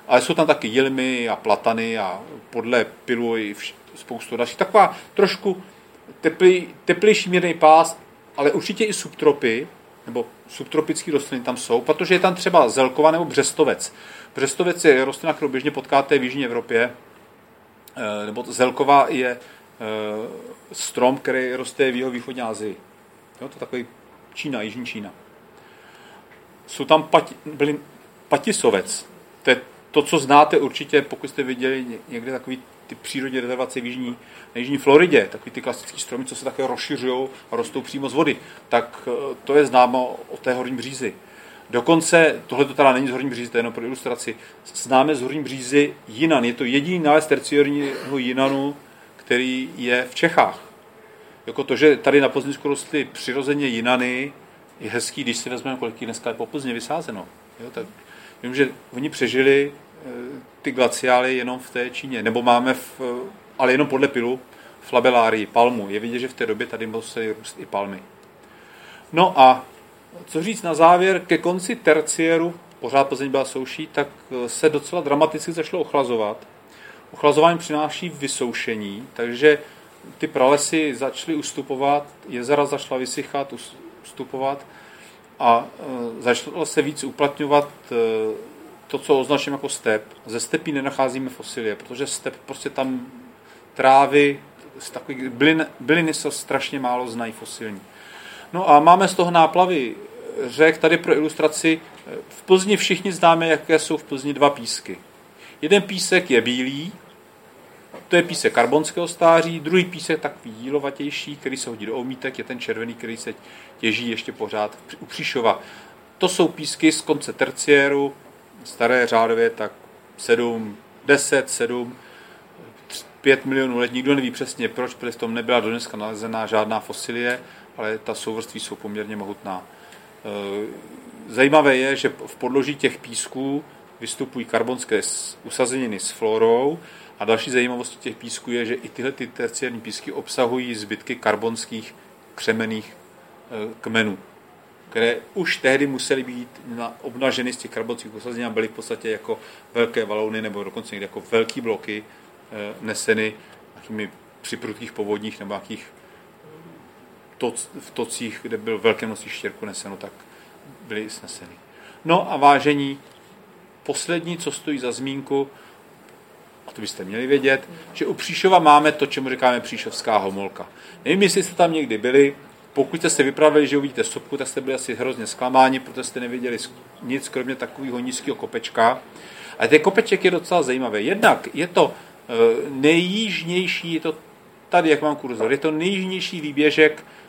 Ale jsou tam taky jilmy a platany a podle pilu i spoustu dalších. Taková trošku teplý, teplejší mírný pás, ale určitě i subtropy, nebo subtropické rostliny tam jsou, protože je tam třeba zelkova nebo břestovec. Břestovec je rostlina, kterou běžně potkáte v Jižní Evropě, eh, nebo zelkova je eh, strom, který roste v jeho východní Asii. Jo, to je takový Čína, Jižní Čína. Jsou tam pati, byli patisovec. To je to, co znáte určitě, pokud jste viděli někde takový ty přírodní rezervace v Jižní, na Jižní Floridě, takový ty klasické stromy, co se také rozšiřují a rostou přímo z vody, tak eh, to je známo o té horní břízi. Dokonce, tohle to teda není z Horní břízy, to je jenom pro ilustraci, známe z Horní břízy Jinan. Je to jediný nález terciárního Jinanu, který je v Čechách. Jako to, že tady na Plzňsku rostly přirozeně Jinany, je hezký, když si vezmeme, kolik dneska je po Plzně vysázeno. Jo, tak vím, že oni přežili eh, ty glaciály jenom v té Číně, nebo máme, v, ale jenom podle pilu, flabelárii, palmu. Je vidět, že v té době tady museli růst i palmy. No a co říct na závěr, ke konci terciéru, pořád Plzeň byla souší, tak eh, se docela dramaticky začalo ochlazovat. Ochlazování přináší vysoušení, takže ty pralesy začaly ustupovat, jezera začala vysychat, ustupovat a e, začalo se víc uplatňovat e, to, co označím jako step. Ze stepí nenacházíme fosilie, protože step prostě tam trávy, takový, bylin, byliny se strašně málo znají fosilní. No a máme z toho náplavy řek, tady pro ilustraci. V Plzni všichni známe, jaké jsou v Plzni dva písky. Jeden písek je bílý, to je písek karbonského stáří, druhý písek takový jílovatější, který se hodí do omítek, je ten červený, který se těží ještě pořád u Příšova. To jsou písky z konce terciéru, staré řádově tak 7, 10, 7, 5 milionů let. Nikdo neví přesně proč, protože v tom nebyla do dneska nalezená žádná fosilie, ale ta souvrství jsou poměrně mohutná. Eh, zajímavé je, že v podloží těch písků vystupují karbonské usazeniny s florou a další zajímavostí těch písků je, že i tyhle ty terciární písky obsahují zbytky karbonských křemených eh, kmenů, které už tehdy musely být obnaženy z těch karbonských usazenin a byly v podstatě jako velké valouny nebo dokonce někde jako velké bloky eh, neseny nějakými při povodních nebo nějakých v tocích, kde byl velké množství štěrku neseno, tak byly sneseny. No a vážení, poslední, co stojí za zmínku, a to byste měli vědět, že u Příšova máme to, čemu říkáme příšovská homolka. Nevím, jestli jste tam někdy byli, pokud jste se vypravili, že uvidíte sopku, tak jste byli asi hrozně zklamáni, protože jste neviděli nic, kromě takového nízkého kopečka. A ten kopeček je docela zajímavý. Jednak je to e, nejjižnější, je to tady, jak mám kurzor, je to nejjižnější výběžek Eh,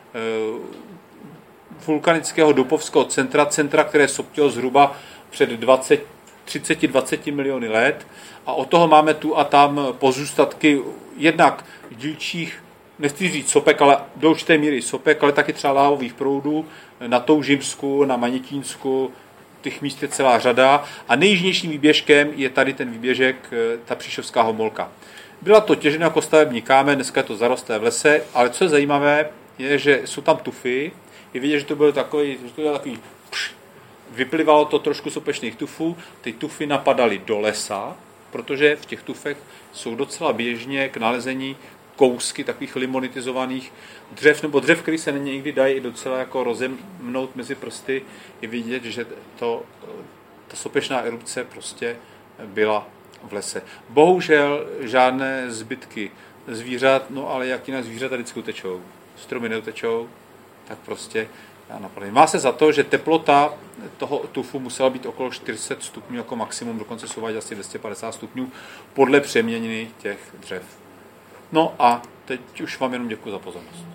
vulkanického Dupovského centra, centra, které soptilo zhruba před 20, 30-20 miliony let. A od toho máme tu a tam pozůstatky jednak dílčích, nechci říct sopek, ale do určité míry sopek, ale taky třeba lávových proudů na Toužimsku, na Manitínsku, těch míst je celá řada. A nejjižnějším výběžkem je tady ten výběžek, eh, ta příšovská homolka. Byla to těžena jako stavební kámen, dneska je to zarosté v lese, ale co je zajímavé, je, že jsou tam tufy, je vidět, že to bylo takový, to bylo takový pš, vyplivalo to trošku sopečných tufů, ty tufy napadaly do lesa, protože v těch tufech jsou docela běžně k nalezení kousky takových limonitizovaných dřev, nebo dřev, který se někdy dají i docela jako rozemnout mezi prsty, je vidět, že to, ta sopečná erupce prostě byla v lese. Bohužel žádné zbytky zvířat, no ale jak jinak zvířata vždycky utečou. Stromy neutečou, tak prostě napadají. Má se za to, že teplota toho tufu musela být okolo 400 stupňů jako maximum, dokonce jsou asi 250 stupňů podle přeměnění těch dřev. No a teď už vám jenom děkuji za pozornost.